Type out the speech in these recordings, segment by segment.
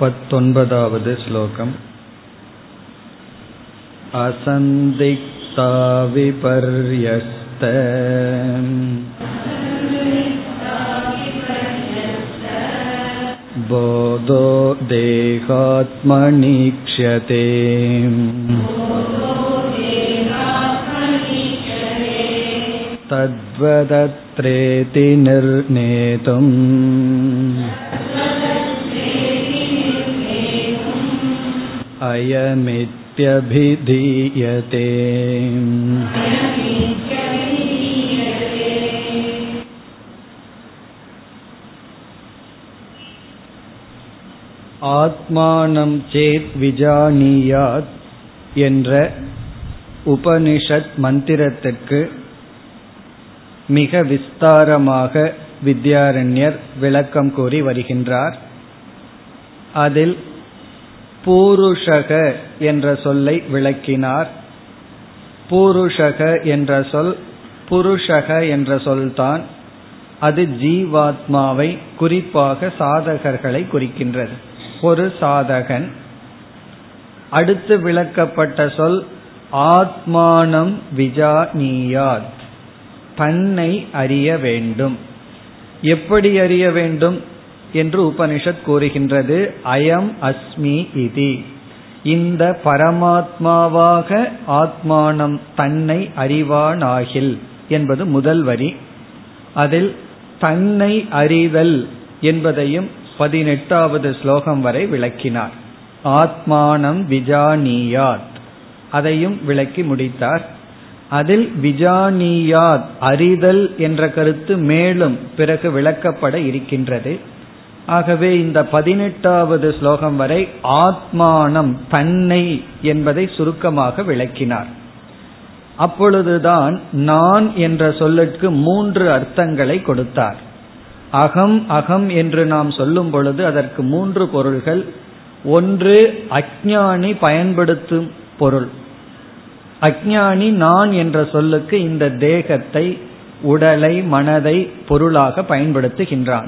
पत्तोन्पदावद् श्लोकम् असन्दिग्धा विपर्यस्त बोधो देहात्मनीक्ष्यते तद्वदत्रेति निर्णेतुम् अयमित्यभिधीयते ஆத்மானம் சேத் விஜானியாத் என்ற உபனிஷத் மந்திரத்திற்கு மிக விஸ்தாரமாக வித்யாரண்யர் விளக்கம் கூறி வருகின்றார் அதில் பூருஷக என்ற சொல்லை விளக்கினார். பூருஷக என்ற சொல் புருஷக என்ற சொல்தான். அது ஜீவாத்மாவை குறிப்பாக சாதகர்களை குறிக்கின்றது. ஒரு சாதகன். அடுத்து விளக்கப்பட்ட சொல் ஆத்மானம் விஜானியாத். தன்னை அறிய வேண்டும். எப்படி அறிய வேண்டும்? என்று உபனிஷத் கூறுகின்றது. அயம் அஸ்மி இதி. இந்த பரமாத்மாவாக ஆத்மானம் தன்னை அறிவானாகில் என்பது முதல் வரி. அதில் தன்னை அறிதல் என்பதையும் பதினெட்டாவது ஸ்லோகம் வரை விளக்கினார். ஆத்மானம் விஜானியாத். அதையும் விளக்கி முடித்தார். அதில் விஜானியாத் அறிதல் என்ற கருத்து மேலும் பிறகு விளக்கப்பட இருக்கின்றது. ஆகவே இந்த பதினெட்டாவது ஸ்லோகம் வரை ஆத்மானம் தன்னை என்பதை சுருக்கமாக விளக்கினார். அப்பொழுதுதான் நான் என்ற சொல்லுக்கு மூன்று அர்த்தங்களை கொடுத்தார். அகம் அகம் என்று நாம் சொல்லும் பொழுது அதற்கு மூன்று பொருள்கள். ஒன்று அஜானி பயன்படுத்தும் பொருள். அஜானி நான் என்ற சொல்லுக்கு இந்த தேகத்தை உடலை மனதை பொருளாக பயன்படுத்துகின்றான்.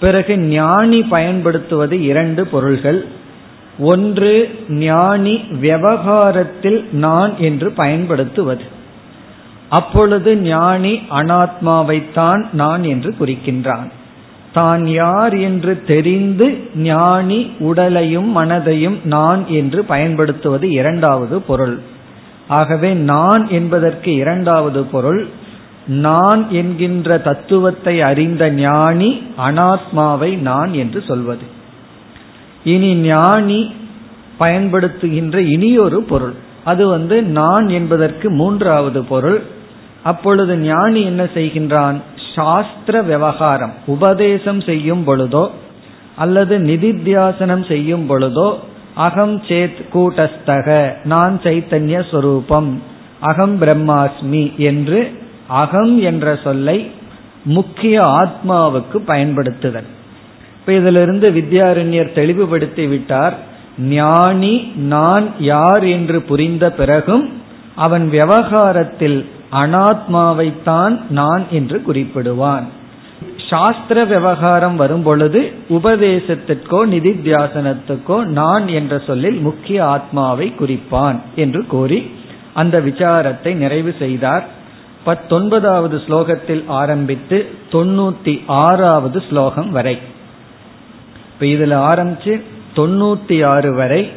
பிறகு ஞானி பயன்படுத்துவது இரண்டு பொருள்கள். ஒன்று ஞானி விவகாரத்தில் நான் என்று பயன்படுத்துவது. அப்பொழுது ஞானி அனாத்மாவைத்தான் நான் என்று குறிக்கின்றான். தான் யார் என்று தெரிந்து ஞானி உடலையும் மனதையும் நான் என்று பயன்படுத்துவது இரண்டாவது பொருள். ஆகவே நான் என்பதற்கு இரண்டாவது பொருள் நான் என்கின்ற தத்துவத்தை அறிந்த ஞானி அனாத்மாவை நான் என்று சொல்வது. இனி ஞானி பயன்படுத்துகின்ற இனியொரு பொருள். அது வந்து நான் என்பதற்கு மூன்றாவது பொருள். அப்பொழுது ஞானி என்ன செய்கின்றான்? சாஸ்திர விவகாரம் உபதேசம் செய்யும் பொழுதோ அல்லது நிதித்தியாசனம் செய்யும் பொழுதோ அகம் சேத் கூட்டஸ்தக நான் சைத்தன்ய சொரூபம் அகம் பிரம்மாஸ்மி என்று அகம் என்ற சொல்லை முக்கிய ஆத்மாவுக்கு பயன்படுத்துதல். இப்ப இதிலிருந்து வித்யாரண்யர் தெளிவுபடுத்தி விட்டார் ஞானி நான் யார் என்று புரிந்த பிறகும் அவன் விவகாரத்தில் அனாத்மாவைத்தான் நான் என்று குறிப்பிடுவான். சாஸ்திர விவகாரம் வரும் பொழுது உபதேசத்திற்கோ நிதித்தியாசனத்துக்கோ நான் என்ற சொல்லில் முக்கிய ஆத்மாவை குறிப்பான் என்று கூறி அந்த விசாரத்தை நிறைவு செய்தார். பத்தொன்பதாவது ஸ்லோகத்தில் ஆரம்பித்து தொண்ணூத்தி ஆறாவது ஸ்லோகம் வரை. இப்ப இதுல ஆரம்பிச்சு தொண்ணூத்தி ஆறு வரை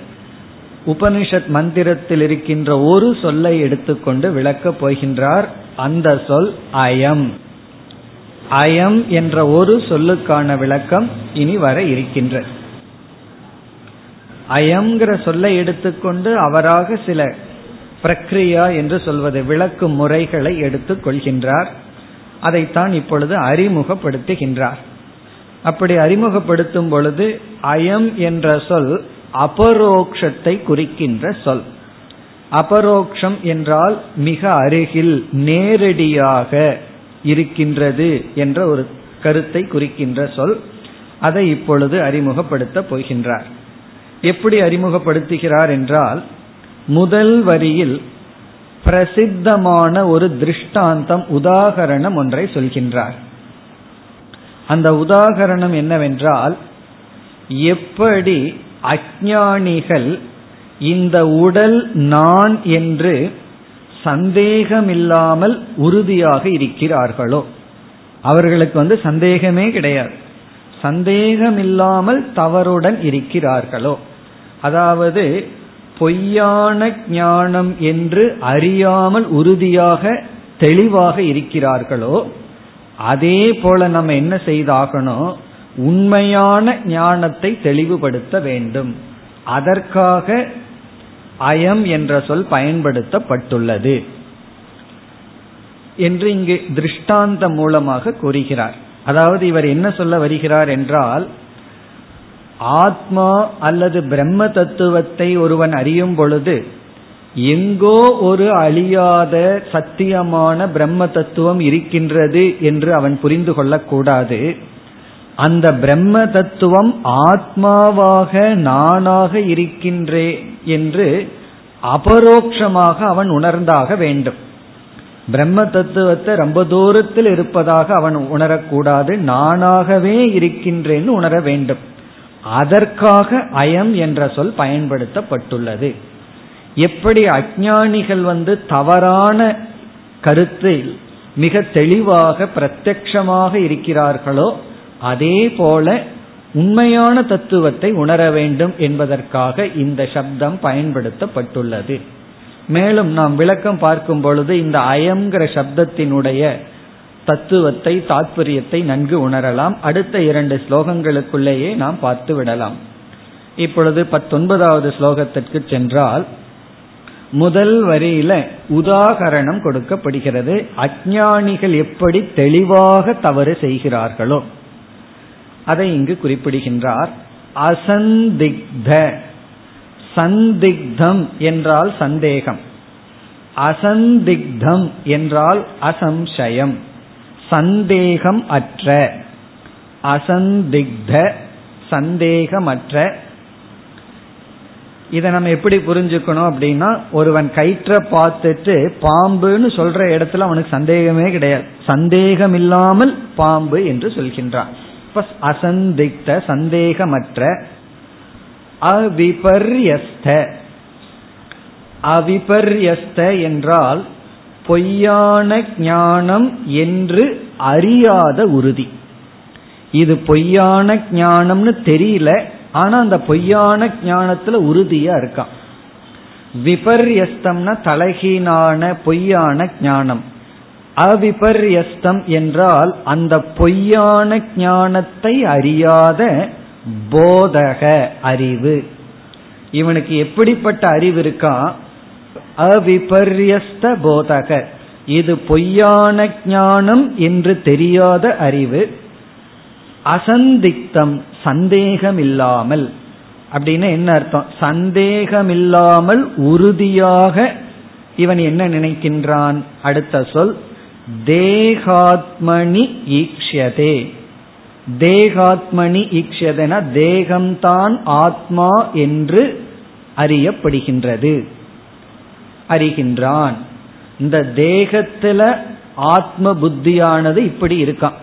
உபனிஷத் மந்திரத்தில் இருக்கின்ற ஒரு சொல்லை எடுத்துக்கொண்டு விளக்கப் போகின்றார். அந்த சொல் அயம். அயம் என்ற ஒரு சொல்லுக்கான விளக்கம் இனி வர இருக்கின்ற அயம்ங்கிற சொல்லை எடுத்துக்கொண்டு அவராக சில பிரக்ரியா என்று சொல்வது விளக்கும் முறைகளை எடுத்துக் கொள்கின்றார். அதைத்தான் இப்பொழுது அறிமுகப்படுத்துகின்றார். அப்படி அறிமுகப்படுத்தும் பொழுது அயம் என்ற சொல் அபரோக்ஷத்தை குறிக்கின்ற சொல். அபரோக்ஷம் என்றால் மிக அருகில் நேரடியாக இருக்கின்றது என்ற ஒரு கருத்தை குறிக்கின்ற சொல். அதை இப்பொழுது அறிமுகப்படுத்தப் போகின்றார். எப்படி அறிமுகப்படுத்துகிறார் என்றால் முதல் வரியில் பிரசித்தமான ஒரு திருஷ்டாந்தம் உதாகரணம் ஒன்றை சொல்கின்றார். அந்த உதாகரணம் என்னவென்றால் எப்படி அஜானிகள் இந்த உடல் நான் என்று சந்தேகமில்லாமல் உறுதியாக இருக்கிறார்களோ? அவர்களுக்கு வந்து சந்தேகமே கிடையாது. சந்தேகமில்லாமல் தவறுடன் இருக்கிறார்களோ? அதாவது பொய்யான ஞானம் என்று அறியாமல் உறுதியாக தெளிவாக இருக்கிறார்களோ அதே போல நம்ம என்ன செய்தாகணும்? உண்மையான ஞானத்தை தெளிவுபடுத்த வேண்டும். அதற்காக அயம் என்ற சொல் பயன்படுத்தப்பட்டுள்ளது என்று இங்கு திருஷ்டாந்தம் மூலமாக கூறுகிறார். அதாவது இவர் என்ன சொல்ல வருகிறார் என்றால் ஆத்மா அல்லது பிரம்ம தத்துவத்தை ஒருவன் அறியும் பொழுது எங்கோ ஒரு அழியாத சத்தியமான பிரம்ம தத்துவம் இருக்கின்றது என்று அவன் புரிந்து கொள்ளக்கூடாது. அந்த பிரம்ம தத்துவம் ஆத்மாவாக நானாக இருக்கின்றேன் என்று அபரோக்ஷமாக அவன் உணர்ந்தாக வேண்டும். பிரம்ம தத்துவத்தை ரொம்ப தூரத்தில் இருப்பதாக அவன் உணரக்கூடாது நானாகவே இருக்கின்றேன்னு உணர வேண்டும். அதற்காக அயம் என்ற சொல் பயன்படுத்தப்பட்டுள்ளது. எப்படி அஜானிகள் வந்து தவறான கருத்தில் மிக தெளிவாக பிரத்யக்ஷமாக இருக்கிறார்களோ அதே போல உண்மையான தத்துவத்தை உணர வேண்டும் என்பதற்காக இந்த சப்தம் பயன்படுத்தப்பட்டுள்ளது. மேலும் நாம் விளக்கம் பார்க்கும் பொழுது இந்த அயங்கிற சப்தத்தினுடைய தத்துவத்தை தாத்பரியத்தை நன்கு உணரலாம். அடுத்த இரண்டு ஸ்லோகங்களுக்குள்ளேயே நாம் பார்த்து விடலாம். இப்பொழுது பத்தொன்பதாவது ஸ்லோகத்திற்கு சென்றால் முதல் வரியில உதாகரணம் கொடுக்கப்படுகிறது. அஜானிகள் எப்படி தெளிவாக தவறு செய்கிறார்களோ அதை இங்கு குறிப்பிடுகின்றார். அசந்திக்த சந்திக்தம் என்றால் சந்தேகம். அசந்திக்தம் என்றால் அசம்சயம். சந்தேகம் அற்ற. அசந்திக்த சந்தேகமற்ற. இதை நம்ம எப்படி புரிஞ்சுக்கணும் அப்படின்னா ஒருவன் கயிற்ற பார்த்துட்டு பாம்புன்னு சொல்ற இடத்துல அவனுக்கு சந்தேகமே கிடையாது. சந்தேகம் இல்லாமல் பாம்பு என்று சொல்கின்றான். அசந்திக்த சந்தேகமற்ற அவிபர்யஸ்த. அவிபர்யஸ்த என்றால் பொய்யான ஞானம் என்று அறியாத உறுதி. இது பொய்யான ஞானம்னு தெரியல ஆனா அந்த பொய்யான ஞானத்துல உறுதியா இருக்கான். விபர்யஸ்தம்னா தலைகீனான பொய்யான ஞானம். அவிபர்யஸ்தம் என்றால் அந்த பொய்யான ஞானத்தை அறியாத போதக அறிவு. இவனுக்கு எப்படிப்பட்ட அறிவு இருக்கா அவிபர்யஸ்த போதக இது பொய்யான ஞானம் என்று தெரியாத அறிவு அசந்திக்தம் சந்தேகம் இல்லாமல் அப்படின்னு என்ன அர்த்தம்? சந்தேகமில்லாமல் உறுதியாக இவன் என்ன நினைக்கின்றான்? அடுத்த சொல் தேகாத்மணி ஈக்ஷதே தேகாத்மணி ஈக்ஷதன தேகம்தான் ஆத்மா என்று அறியப்படுகின்றது. அறிகின்றான். இந்த தேகத்துல ஆத்ம புத்தியானது இப்படி இருக்கான்.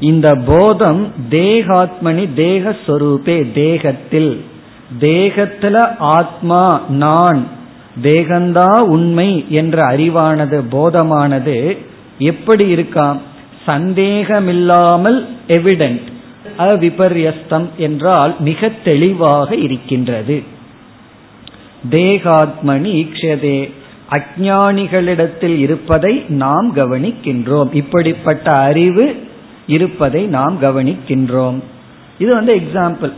இந்த போதம் தேகாத்மனி தேகஸ்வரூபே தேகத்தில். தேகத்துல ஆத்மா நான் தேகந்தா உண்மை என்ற அறிவானது போதமானது எப்படி இருக்காம்? சந்தேகமில்லாமல் எவிடென்ட் அவிபர்யஸ்தம் என்றால் மிக தெளிவாக இருக்கின்றது. தேகாத்மனி ஈக்ஷதே. அஜானிகளிடத்தில் இருப்பதை நாம் கவனிக்கின்றோம். இப்படிப்பட்ட அறிவு இருப்பதை நாம் கவனிக்கின்றோம். இது வந்து எக்ஸாம்பிள்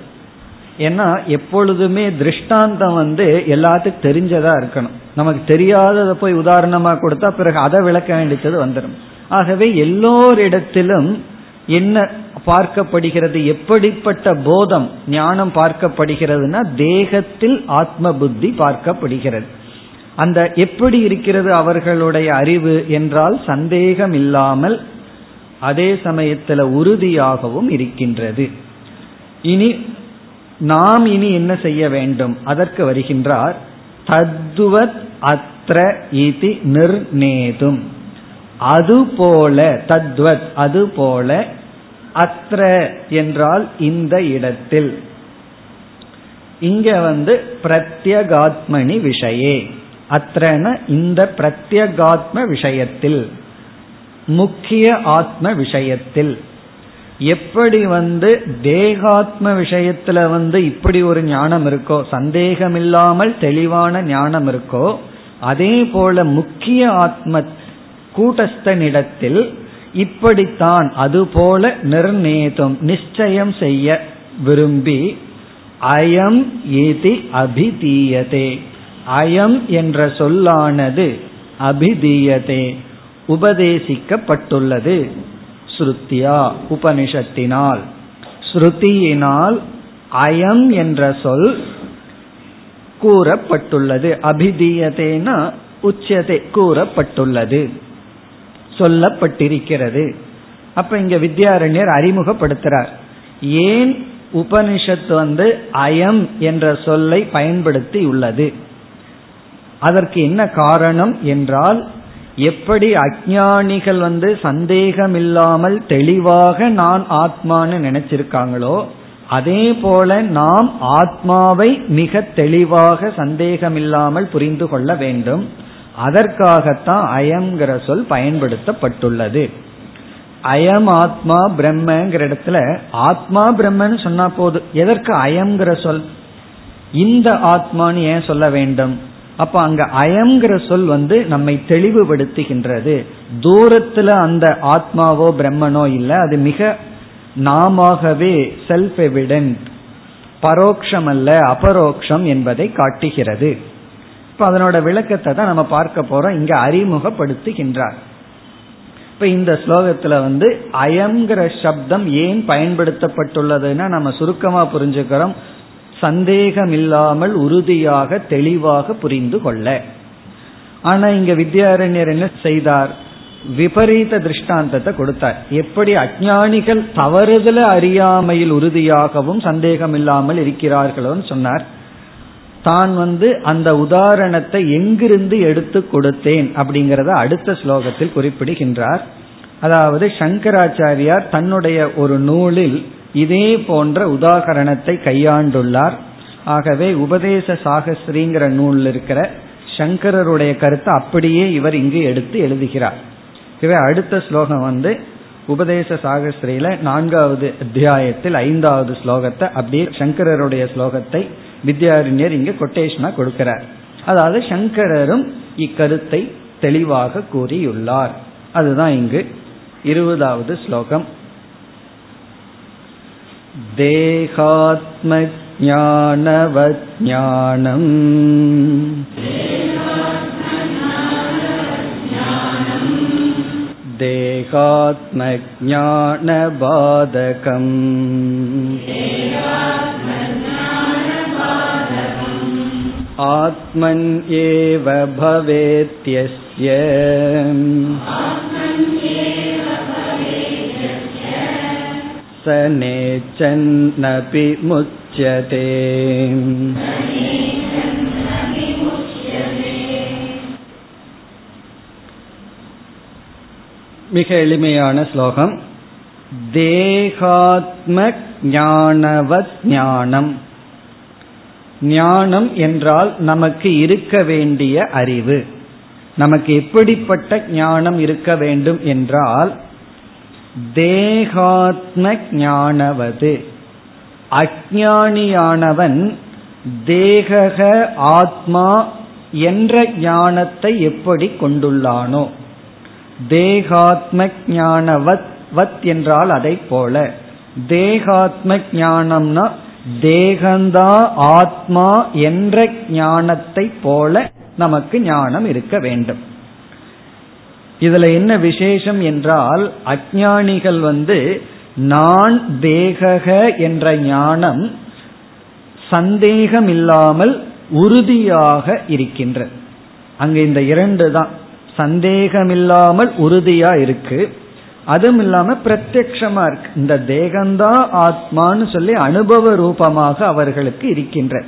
ஏன்னா எப்பொழுதுமே திருஷ்டாந்தம் வந்து எல்லாத்துக்கும் தெரிஞ்சதா இருக்கணும். நமக்கு தெரியாததை போய் உதாரணமா கொடுத்தா பிறகு அதை விளக்க வேண்டியது வந்துடும் ஆகவே எல்லோரிடத்திலும் என்ன பார்க்கப்படுகிறது எப்படிப்பட்ட போதம் ஞானம் பார்க்கப்படுகிறதுனா தேகத்தில் ஆத்ம புத்தி பார்க்கப்படுகிறது. அந்த எப்படி இருக்கிறது அவர்களுடைய அறிவு என்றால் சந்தேகம் இல்லாமல் அதே சமயத்தில் உறுதியாகவும் இருக்கின்றது. இனி நாம் இனி என்ன செய்ய வேண்டும்? அதற்கு வருகின்றார் தத்துவத் அத்ர இதி நிர்ணேதும் அதுபோல தத்வத் அதுபோல அத்ர என்றால் இந்த இடத்தில். இங்க வந்து பிரத்யகாத்மனி விஷயே. அத்தன இந்த பிரத்யகாத்ம விஷயத்தில் முக்கிய ஆத்ம விஷயத்தில். எப்படி வந்து தேகாத்ம விஷயத்துல வந்து இப்படி ஒரு ஞானம் இருக்கோ சந்தேகமில்லாமல் தெளிவான ஞானம் இருக்கோ அதே போல முக்கிய ஆத்ம கூட்டஸ்தனிடத்தில் இப்படித்தான் அதுபோல நிர்ணேதம் நிச்சயம் செய்ய விரும்பி அயம் ஏதி அபிதீயதே. அயம் என்ற சொல்லானது அபிதீயதே உபதேசிக்கப்பட்டுள்ளது. ஸ்ருத்தியா உபனிஷத்தினால். ஸ்ருதியினால் அயம் என்ற சொல் கூறப்பட்டுள்ளது. அபிதீயதேனா உச்சதை கூறப்பட்டுள்ளது. சொல்லப்பட்டிருக்கிறது. அப்ப இங்க வித்யாரண்யர் அறிமுகப்படுத்துறார். ஏன் உபனிஷத்து வந்து அயம் என்ற சொல்லை பயன்படுத்தி உள்ளது அதற்கு என்ன காரணம் என்றால் எப்படி அஜானிகள் வந்து சந்தேகம் இல்லாமல் தெளிவாக நான் ஆத்மான்னு நினைச்சிருக்காங்களோ அதே போல நாம் ஆத்மாவை மிக தெளிவாக சந்தேகம் இல்லாமல் புரிந்து கொள்ள வேண்டும். அதற்காகத்தான் அயம்ங்கிற சொல் பயன்படுத்தப்பட்டுள்ளது. அயம் ஆத்மா பிரம்மங்கிற இடத்துல ஆத்மா பிரம்மன்னு சொன்னா போதும். எதற்கு அயம்ங்கிற சொல்? இந்த ஆத்மான்னு ஏன் சொல்ல வேண்டும்? அப்ப அங்க அயம்ங்கிற சொல் வந்து நம்மை தெளிவுபடுத்துகின்றது. தூரத்துல அந்த ஆத்மாவோ பிரம்மனோ இல்ல அது மிக நாமவே செல்ஃப் எவிடென்ட் பரோக்ஷம் அல்ல அபரோக்ஷம் என்பதை காட்டுகிறது. இப்ப அதனோட விளக்கத்தை தான் நம்ம பார்க்க போறோம். இங்க அறிமுகப்படுத்துகின்றார். இப்ப இந்த ஸ்லோகத்துல வந்து அயம்ங்கிற சப்தம் ஏன் பயன்படுத்தப்பட்டுள்ளதுன்னா நம்ம சுருக்கமா புரிஞ்சுக்கிறோம். சந்தேகமில்லாமல் உறுதியாக தெளிவாக புரிந்து கொள்ள. ஆனா இங்க வித்யாரண்யர் என்ன செய்தார்? விபரீத திருஷ்டாந்தத்தை கொடுத்தார். எப்படி அஜானிகள் தவறுதல அறியாமையில் உறுதியாகவும் சந்தேகம் இல்லாமல் இருக்கிறார்களோன்னு சொன்னார். தான் வந்து அந்த உதாரணத்தை எங்கிருந்து எடுத்து கொடுத்தேன் அப்படிங்கறத அடுத்த ஸ்லோகத்தில் குறிப்பிடுகின்றார். அதாவது சங்கராச்சாரியார் தன்னுடைய ஒரு நூலில் இதே போன்ற உதாகரணத்தை கையாண்டுள்ளார். ஆகவே உபதேச சாகஸ்திரிங்கிற நூலில் இருக்கிற சங்கரருடைய கருத்தை அப்படியே இவர் இங்கு எடுத்து எழுதுகிறார். இவை அடுத்த ஸ்லோகம் வந்து உபதேச சாகஸ்திரியில நான்காவது அத்தியாயத்தில் ஐந்தாவது ஸ்லோகத்தை அப்படியே சங்கரருடைய ஸ்லோகத்தை வித்யாரண்யர் இங்கு கொட்டேஷனா கொடுக்கிறார். அதாவது சங்கரரும் இக்கருத்தை தெளிவாக கூறியுள்ளார். அதுதான் இங்கு இருபதாவது ஸ்லோகம். देहात्मज्ञानवज्ञानम् देहात्मज्ञानबाधकम् आत्मन्येव भवेत्यस्य சனே சன்னபி முச்சதே. மிக எளிமையான ஸ்லோகம். தேகாத்ம ஞானவத் ஞானம். ஞானம் என்றால் நமக்கு இருக்க வேண்டிய அறிவு. நமக்கு எப்படிப்பட்ட ஞானம் இருக்க வேண்டும் என்றால் தேகாத்ம ஞானவது அஜானியானவன் தேகக ஆத்மா என்ற ஞானத்தை எப்படி கொண்டுள்ளானோ. தேகாத்ம ஞானவத் வத் என்றால் அதை போல. தேகாத்ம ஞானம்னா தேகந்தா ஆத்மா என்ற ஞானத்தை போல நமக்கு ஞானம் இருக்க வேண்டும். இதுல என்ன விசேஷம் என்றால் அஜானிகள் வந்து நான் தேகக என்ற ஞானம் சந்தேகம் இல்லாமல் உறுதியாக இருக்கின்ற. அங்க இந்த இரண்டு தான். சந்தேகமில்லாமல் உறுதியா இருக்கு. அதுவும் இல்லாம பிரத்யக்ஷமா இருக்கு. இந்த தேகம்தான் ஆத்மான்னு சொல்லி அனுபவ ரூபமாக அவர்களுக்கு இருக்கின்ற.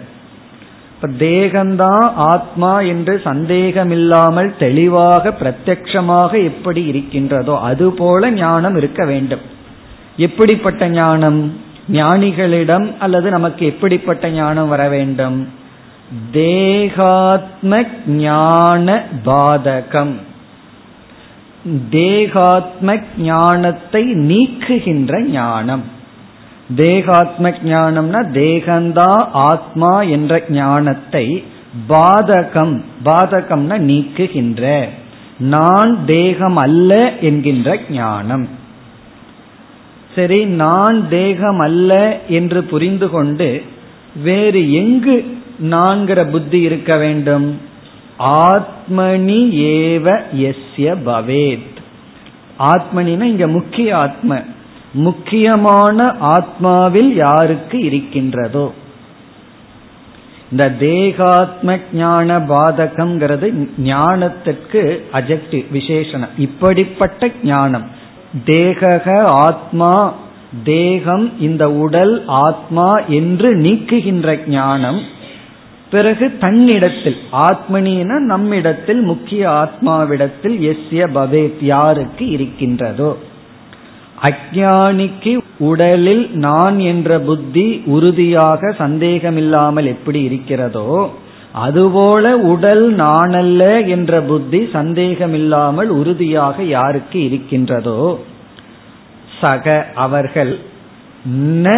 இப்ப தேகம்தான் ஆத்மா என்று சந்தேகமில்லாமல் தெளிவாக பிரத்யக்ஷமாக எப்படி இருக்கின்றதோ அதுபோல ஞானம் இருக்க வேண்டும். எப்படிப்பட்ட ஞானம்? ஞானிகளிடம் அல்லது நமக்கு எப்படிப்பட்ட ஞானம் வர வேண்டும்? தேகாத்ம ஞான பாதகம். தேகாத்ம ஞானத்தை நீக்குகின்ற ஞானம். தேகாத்ம ஞானம்னா தேகந்தா ஆத்மா என்ற ஞானத்தை பாதகம் பாதகம்னா நீக்குகின்ற நான் தேகம் அல்ல என்கின்ற ஞானம். சரி நான் தேகம் அல்ல என்று புரிந்து கொண்டு வேறு எங்கு நான்கிற புத்தி இருக்க வேண்டும்? ஆத்மனி ஏவ எஸ்ய பவேத். ஆத்மனினா இங்க முக்கிய ஆத்ம. முக்கியமான ஆத்மாவில் யாருக்கு இருக்கின்றதோ. இந்த தேகாத்ம ஞான பாதகம்ங்கிறது ஞானத்திற்கு அஜெக்டிவ் விசேஷனம். இப்படிப்பட்ட ஞானம். தேகக ஆத்மா தேகம் இந்த உடல் ஆத்மா என்று நீக்குகின்ற ஞானம். பிறகு தன்னிடத்தில் ஆத்மனின நம்மிடத்தில் முக்கிய ஆத்மாவிடத்தில் எஸ்ய பவேத் யாருக்கு இருக்கின்றதோ. அஜானிக்கு உடலில் நான் என்ற புத்தி உறுதியாக சந்தேகமில்லாமல் எப்படி இருக்கிறதோ அதுபோல உடல் நானல்ல என்ற புத்தி சந்தேகமில்லாமல் உறுதியாக யாருக்கு இருக்கின்றதோ சக அவர்கள் ந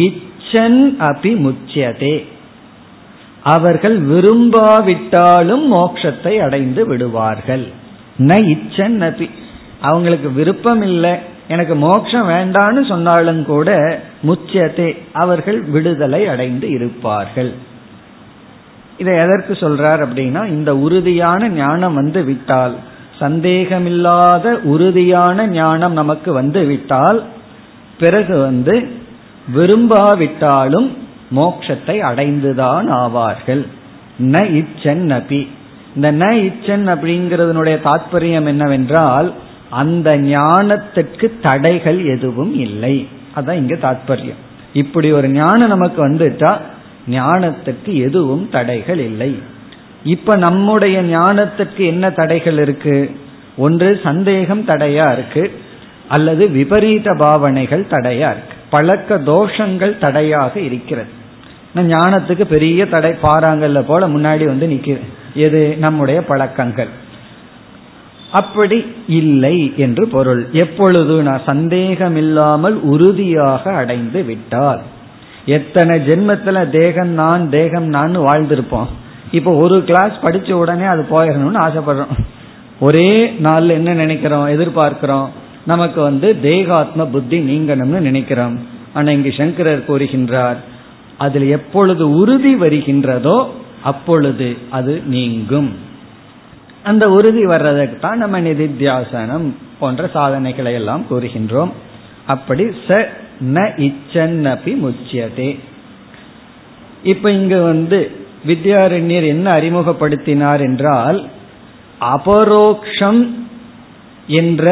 இச்சன் அபி முச்சியதே. அவர்கள் விரும்பாவிட்டாலும் மோட்சத்தை அடைந்து விடுவார்கள். ந இச்சன் அபி. அவங்களுக்கு விருப்பம் இல்லை எனக்கு மோட்சம் வேண்டான்னு சொன்னாலும் கூட முச்சியத்தை அவர்கள் விடுதலை அடைந்து இருப்பார்கள். இதை எதற்கு சொல்றார் அப்படின்னா இந்த உறுதியான ஞானம் வந்து விட்டால் சந்தேகமில்லாத உறுதியான ஞானம் நமக்கு வந்து விட்டால் பிறகு வந்து விரும்பாவிட்டாலும் மோட்சத்தை அடைந்துதான் ஆவார்கள். ந இச்சன் அபி இந்த ந இச்சன் அப்படிங்கறதனுடைய தாற்பயம் என்னவென்றால் அந்த ஞானத்திற்கு தடைகள் எதுவும் இல்லை. அதான் இங்க தாத்பரியம். இப்படி ஒரு ஞானம் நமக்கு வந்துட்டா ஞானத்துக்கு எதுவும் தடைகள் இல்லை. இப்ப நம்முடைய ஞானத்துக்கு என்ன தடைகள் இருக்கு? ஒன்று சந்தேகம் தடையா இருக்கு. அல்லது விபரீத பாவனைகள் தடையா இருக்கு. பழக்க தோஷங்கள் தடையாக இருக்கிறது. ஞானத்துக்கு பெரிய தடை பாறாங்கல்ல போல முன்னாடி வந்து நிக்க எது? நம்முடைய பழக்கங்கள். அப்படி இல்லை என்று பொருள். எப்பொழுது நான் சந்தேகமில்லாமல் உறுதியாக அடைந்து விட்டால்? எத்தனை ஜென்மத்துல தேகம் நான் தேகம் நான் வாழ்ந்திருப்போம். இப்போ ஒரு கிளாஸ் படிச்ச உடனே அது போயிடணும்னு ஆசைப்படுறோம். ஒரே நாள்ல என்ன நினைக்கிறோம் எதிர்பார்க்கிறோம்? நமக்கு வந்து தேகாத்ம புத்தி நீங்கணும்னு நினைக்கிறோம். ஆனா இங்கு சங்கரர் கூறுகின்றார் அதில் எப்பொழுது உறுதி வருகின்றதோ அப்பொழுது அது நீங்கும். அந்த உறுதி வர்றதுக்கு தான் நம்ம நிதித்தியாசனம் போன்ற சாதனைகளை எல்லாம் கூறுகின்றோம். அப்படி ச ந இச்சன்னபி முச்சியதே. இப்ப இங்க வந்து வித்யாரண்யர் என்ன அறிமுகப்படுத்தினார் என்றால் அபரோக்ஷம் என்ற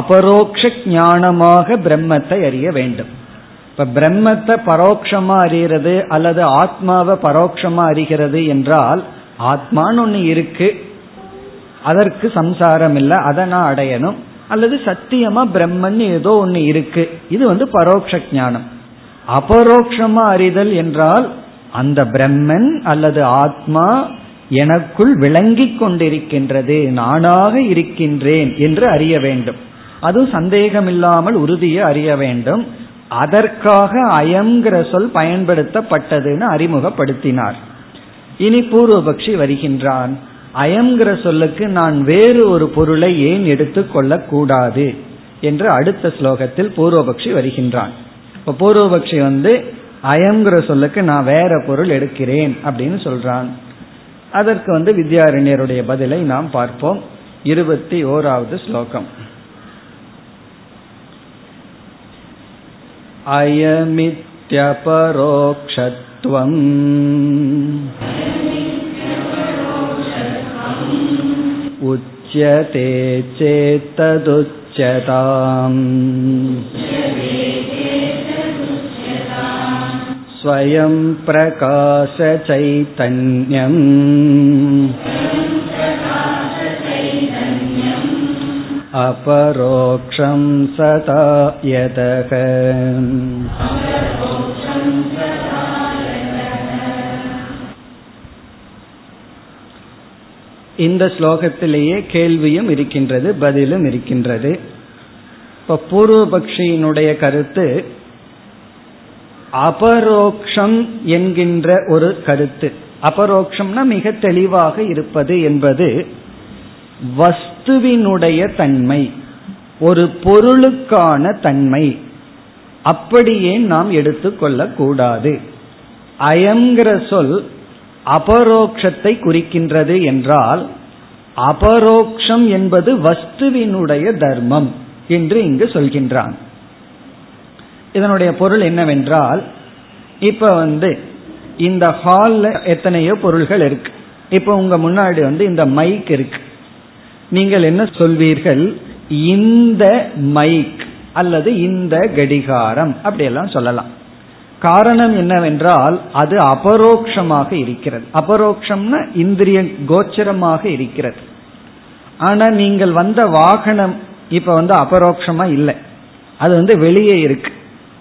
அபரோக்ஷ ஞானமாக பிரம்மத்தை அறிய வேண்டும். இப்ப பிரம்மத்தை பரோட்சமா அறிகிறது அல்லது ஆத்மாவை பரோட்சமா அறிகிறது என்றால் ஆத்மான்னு ஒன்று இருக்கு. அதற்கு சம்சாரம் இல்லை அதை நான் அடையணும். அல்லது சத்தியமா பிரம்மன் ஏதோ ஒன்று இருக்கு. இது வந்து பரோட்ச ஞானம். அபரோக்ஷமா அறிதல் என்றால் அந்த பிரம்மன் அல்லது ஆத்மா எனக்குள் விளங்கி கொண்டிருக்கின்றது நானாக இருக்கின்றேன் என்று அறிய வேண்டும். அதுவும் சந்தேகம் இல்லாமல் உறுதியை அறிய வேண்டும். அதற்காக அயங்கிற சொல் பயன்படுத்தப்பட்டதுன்னு அறிமுகப்படுத்தினார். இனி பூர்வபக்ஷி வருகின்றான். அயங்கிற சொல்லுக்கு நான் வேறு ஒரு பொருளை ஏன் எடுத்துக்கொள்ள கூடாது என்று அடுத்த ஸ்லோகத்தில் பூர்வபக்ஷி வருகின்றான். இப்ப பூர்வபக்ஷி வந்து அயம்ங்கிற சொல்லுக்கு நான் வேற பொருள் எடுக்கிறேன் அப்படின்னு சொல்றான். அதற்கு வந்து வித்யாரண்யருடைய பதிலை நாம் பார்ப்போம். இருபத்தி ஓராவது ஸ்லோகம். அயமித்யபரோக்ஷத்வம் उच्यते चेत्तदुच्यताम् स्वयं प्रकाशचैतन्यम् अपरोक्षं सदा यतः இந்த ஸ்லோகத்திலேயே கேள்வியும் இருக்கின்றது பதிலும் இருக்கின்றது. இப்ப பூர்வபக்ஷியினுடைய கருத்து அபரோக்ஷம் என்கின்ற ஒரு கருத்து. அபரோக்ஷம்னா மிக தெளிவாக இருப்பது என்பது வஸ்துவினுடைய தன்மை ஒரு பொருளுக்கான தன்மை. அப்படியே நாம் எடுத்துக்கொள்ளக்கூடாது. அயங்கிற சொல் அபரோக்ஷத்தை குறிக்கின்றது என்றால் அபரோக்ஷம் என்பது வஸ்துவினுடைய தர்மம் என்று இங்கு சொல்கின்றான். இதனுடைய பொருள் என்னவென்றால் இப்ப வந்து இந்த ஹால்ல எத்தனையோ பொருள்கள் இருக்கு. இப்ப உங்க முன்னாடி வந்து இந்த மைக் இருக்கு. நீங்கள் என்ன சொல்வீர்கள்? இந்த மைக் அல்லது இந்த கடிகாரம் அப்படியெல்லாம் சொல்லலாம். காரணம் என்னவென்றால் அது அபரோக்ஷமாக இருக்கிறது. அபரோக்ஷம்னா இந்திரிய கோச்சரமாக இருக்கிறது. ஆனா நீங்கள் வந்த வாகனம் இப்ப வந்து அபரோக்ஷமா இல்லை. அது வந்து வெளியே இருக்கு.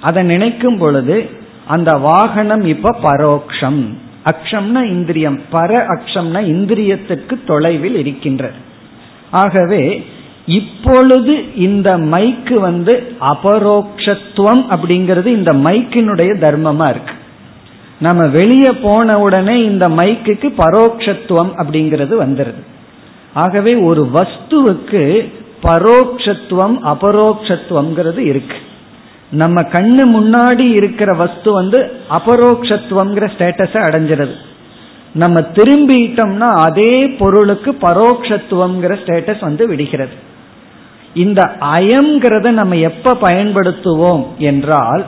அதை நினைக்கும் பொழுது அந்த வாகனம் இப்ப பரோக்ஷம். அக்ஷம்னா இந்திரியம். பர அக்ஷம்னா இந்திரியத்துக்கு தொலைவில் இருக்கின்றது. ஆகவே இப்பொழுது இந்த மைக்கு வந்து அபரோக்ஷத்துவம் அப்படிங்கிறது இந்த மைக்கினுடைய தர்மமா இருக்கு. நம்ம வெளியே போன உடனே இந்த மைக்குக்கு பரோக்ஷத்துவம் அப்படிங்கிறது வந்துருது. ஆகவே ஒரு வஸ்துவுக்கு பரோக்ஷத்துவம் அபரோக்ஷத்துவம்ங்கிறது இருக்கு. நம்ம கண்ணு முன்னாடி இருக்கிற வஸ்து வந்து அபரோக்ஷத்துவம்ங்கிற ஸ்டேட்டஸை அடைஞ்சிருது. நம்ம திரும்பிட்டோம்னா அதே பொருளுக்கு பரோக்ஷத்துவம்ங்கிற ஸ்டேட்டஸ் வந்து விடுகிறது. இந்த அயம்ங்கிறத நம்ம எப்ப பயன்படுத்துவோம் என்றால்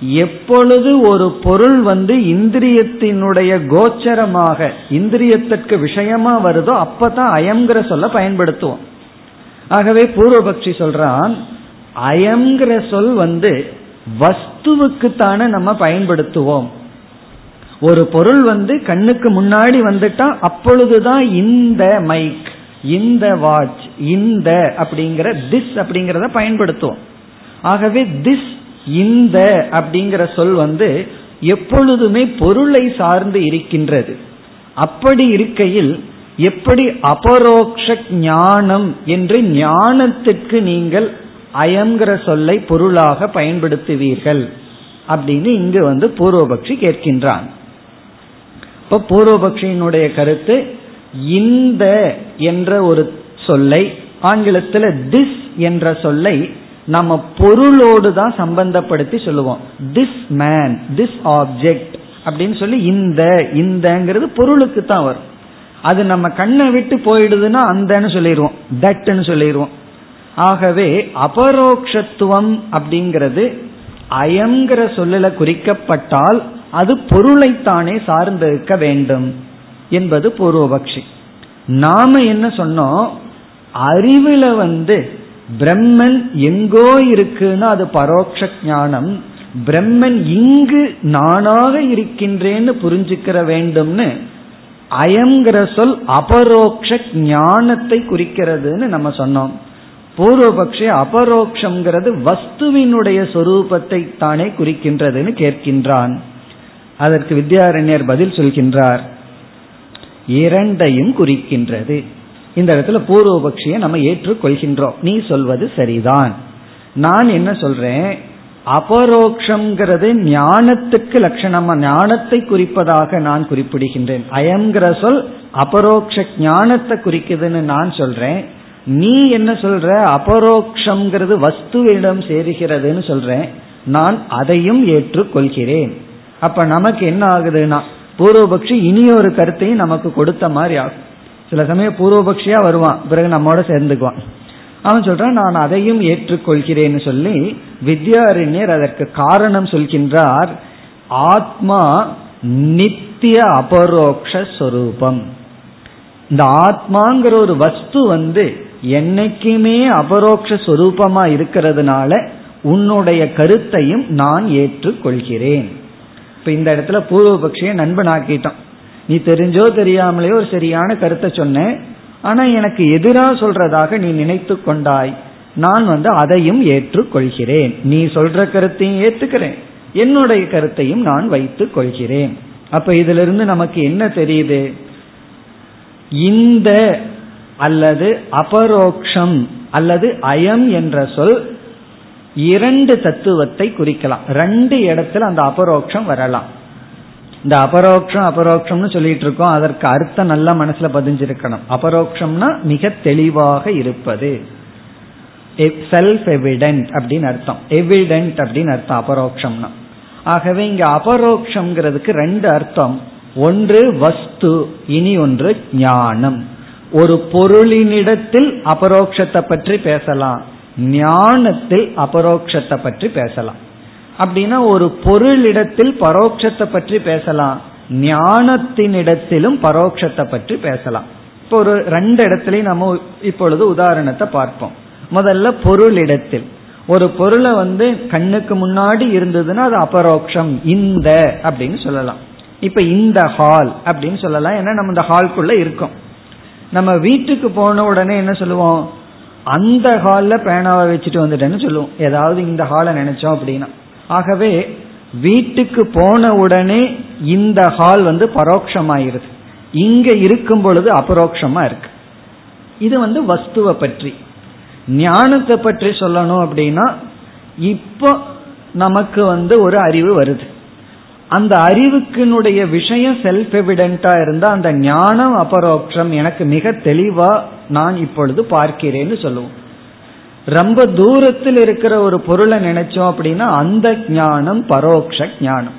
எப்பொழுது ஒரு பொருள் வந்து இந்திரியத்தினுடைய கோச்சரமாக இந்திரியத்திற்கு விஷயமா வருதோ அப்பதான் அயம்ங்கிற சொல்ல பயன்படுத்துவோம். ஆகவே பூர்வபக்ஷி சொல்றான் அயம்ங்கிற சொல் வந்து வஸ்துவுக்குத்தானே நம்ம பயன்படுத்துவோம். ஒரு பொருள் வந்து கண்ணுக்கு முன்னாடி வந்துட்டா அப்பொழுதுதான் இந்த மைக் இந்த வாட்ச் இந்த அப்படிங்கிற திஸ் அப்படிங்கிறத பயன்படுத்துவோம். ஆகவே திஸ் இந்த அப்படிங்கிற சொல் வந்து எப்பொழுதுமே பொருளை சார்ந்து இருக்கின்றது. அப்படி இருக்கையில் எப்படி அபரோக்ஷ ஞானம் என்று ஞானத்துக்கு நீங்கள் அயங்கிற சொல்லை பொருளாக பயன்படுத்துவீர்கள் அப்படின்னு இங்கு வந்து பூர்வபக்ஷி கேட்கின்றான். இப்ப பூர்வபக்ஷியினுடைய கருத்து இந்த என்ற ஒரு சொல்லை ஆங்கிலத்தில் திஸ் என்ற சொல்லை நம்ம பொருளோடு தான் சம்பந்தப்படுத்தி சொல்லுவோம். திஸ் மேன் திஸ் ஆப்ஜெக்ட் அப்படின்னு சொல்லி இந்த இந்தங்கிறது பொருளுக்கு தான் வரும். அது நம்ம கண்ணை விட்டு போயிடுதுன்னா அந்தன்னு சொல்லிடுவோம் தட்டுன்னு சொல்லிடுவோம். ஆகவே அபரோக்ஷத்துவம் அப்படிங்கிறது அயங்கிற சொல்லல குறிக்கப்பட்டால் அது பொருளைத்தானே சார்ந்திருக்க வேண்டும். என்பது பூர்வபக்ஷி. நாம என்ன சொன்னோம்? அறிவுல வந்து பிரம்மன் எங்கோ இருக்குன்னா அது பரோட்ச ஞானம் பிரம்மன் இங்கு நானாக இருக்கின்றேன்னு புரிஞ்சுக்கிற வேண்டும்னு அயங்கிற சொல் அபரோக்ஷ ஞானத்தை குறிக்கிறதுன்னு நம்ம சொன்னோம். பூர்வபக்ஷ அபரோக்ஷங்கிறது வஸ்துவினுடைய சொரூபத்தை தானே குறிக்கின்றதுன்னு கேட்கின்றான். அதற்கு வித்யாரண்யர் பதில் சொல்கின்றார். இரண்டையும் குறிக்கின்றது. இந்த இடத்துல பூர்வபக்ஷியை நம்ம ஏற்றுக்கொள்கின்றோம். நீ சொல்வது சரிதான். நான் என்ன சொல்றேன்? அபரோக்ஷங்கிறது ஞானத்துக்கு லட்சணமா ஞானத்தை குறிப்பதாக நான் குறிப்பிடுகின்றேன். அயங்கிற சொல் அபரோக்ஷ ஞானத்தை குறிக்குதுன்னு நான் சொல்றேன். நீ என்ன சொல்ற? அபரோக்ஷங்கிறது வஸ்துவிடம் சேருகிறதுன்னு சொல்றேன். நான் அதையும் ஏற்றுக்கொள்கிறேன். அப்ப நமக்கு என்ன ஆகுதுன்னா பூர்வபக்ஷி இனி ஒரு கருத்தையும் நமக்கு கொடுத்த மாதிரி ஆகும். சில சமயம் பூர்வபக்ஷியா வருவான். பிறகு நம்மோட சேர்ந்துக்குவான். அவன் சொல்றான் நான் அதையும் ஏற்றுக்கொள்கிறேன்னு சொல்லி வித்யாரண்யர் அதற்கு காரணம் சொல்கின்றார். ஆத்மா நித்திய அபரோக்ஷரூபம் இந்த ஆத்மாங்கிற ஒரு வஸ்து வந்து என்னைக்குமே அபரோக்ஷரூபமா இருக்கிறதுனால உன்னுடைய கருத்தையும் நான் ஏற்றுக்கொள்கிறேன். இப்ப இந்த இடத்துல பூர்வபக்ஷிய நண்பன் ஆக்கிட்டான் நீ தெரிஞ்சோ தெரியாமலேயோ ஒரு சரியான கருத்தை சொன்ன ஆனா எனக்கு எதிராக சொல்றதாக நீ நினைத்து கொண்டாய். நான் வந்து அதையும் ஏற்றுக்கொள்கிறேன். நீ சொல்ற கருத்தையும் ஏத்துக்கிறேன். என்னுடைய கருத்தையும் நான் வைத்துக் கொள்கிறேன். அப்ப இதிலிருந்து நமக்கு என்ன தெரியுது? இந்த அல்லது அபரோக்ஷம் அல்லது அயம் என்ற சொல் இரண்டு தத்துவத்தை குறிக்கலாம். ரெண்டு இடத்துல அந்த அபரோக்ஷம் வரலாம். இந்த அபரோக்ஷம் அபரோக்ஷம்னு சொல்லிட்டு இருக்கோம். அதற்கு அர்த்தம் நல்லா மனசுல பதிஞ்சிருக்கணும். அபரோக்ஷம்னா மிக தெளிவாக இருப்பது. செல்ஃப் எவிடென்ட் அப்படின்னு அர்த்தம். எவிடென்ட் அப்படின்னு அர்த்தம் அபரோக்ஷம்னா. ஆகவே இங்க அபரோக்ஷம்ங்கிறதுக்கு ரெண்டு அர்த்தம். ஒன்று வஸ்து இனி ஒன்று ஞானம். ஒரு பொருளினிடத்தில் அபரோக்ஷத்தை பற்றி பேசலாம். ஞானத்தில் அபரோக்ஷத்தை பற்றி பேசலாம். அப்படின்னா ஒரு பொருளிடத்தில் பரோட்சத்தை பற்றி பேசலாம். ஞானத்தினிடத்திலும் பரோட்சத்தை பற்றி பேசலாம். இப்போ ஒரு ரெண்டு இடத்துலயும் நம்ம இப்பொழுது உதாரணத்தை பார்ப்போம். முதல்ல பொருளிடத்தில். ஒரு பொருளை வந்து கண்ணுக்கு முன்னாடி இருந்ததுன்னா அது அபரோக்ஷம் இந்த அப்படின்னு சொல்லலாம். இப்ப இந்த ஹால் அப்படின்னு சொல்லலாம். ஏன்னா நம்ம இந்த ஹால்குள்ள இருக்கோம். நம்ம வீட்டுக்கு போன உடனே என்ன சொல்லுவோம்? அந்த ஹாலில் பேனாவை வச்சுட்டு வந்துட்டேன்னு சொல்லுவோம். ஏதாவது இந்த ஹாலை நினைச்சோம் அப்படின்னா. ஆகவே வீட்டுக்கு போன உடனே இந்த ஹால் வந்து பரோட்சமாயிருது இங்க இருக்கும் பொழுது அபரோக்ஷமா இருக்கு. இது வந்து வஸ்துவை பற்றி. ஞானத்தை பற்றி சொல்லணும் அப்படின்னா இப்போ நமக்கு வந்து ஒரு அறிவு வருது. அந்த அறிவுக்கினுடைய விஷயம் செல்ஃப் எவிடென்டா இருந்தா அந்த ஞானம் அபரோக்ஷம் எனக்கு மிக தெளிவா நான் இப்பொழுது பார்க்கிறேன்னு சொல்லுவோம். ரொம்ப தூரத்தில் இருக்கிற ஒரு பொருளை நினைச்சோம் அப்படின்னா அந்த ஞானம் பரோக்ஷ ஞானம்.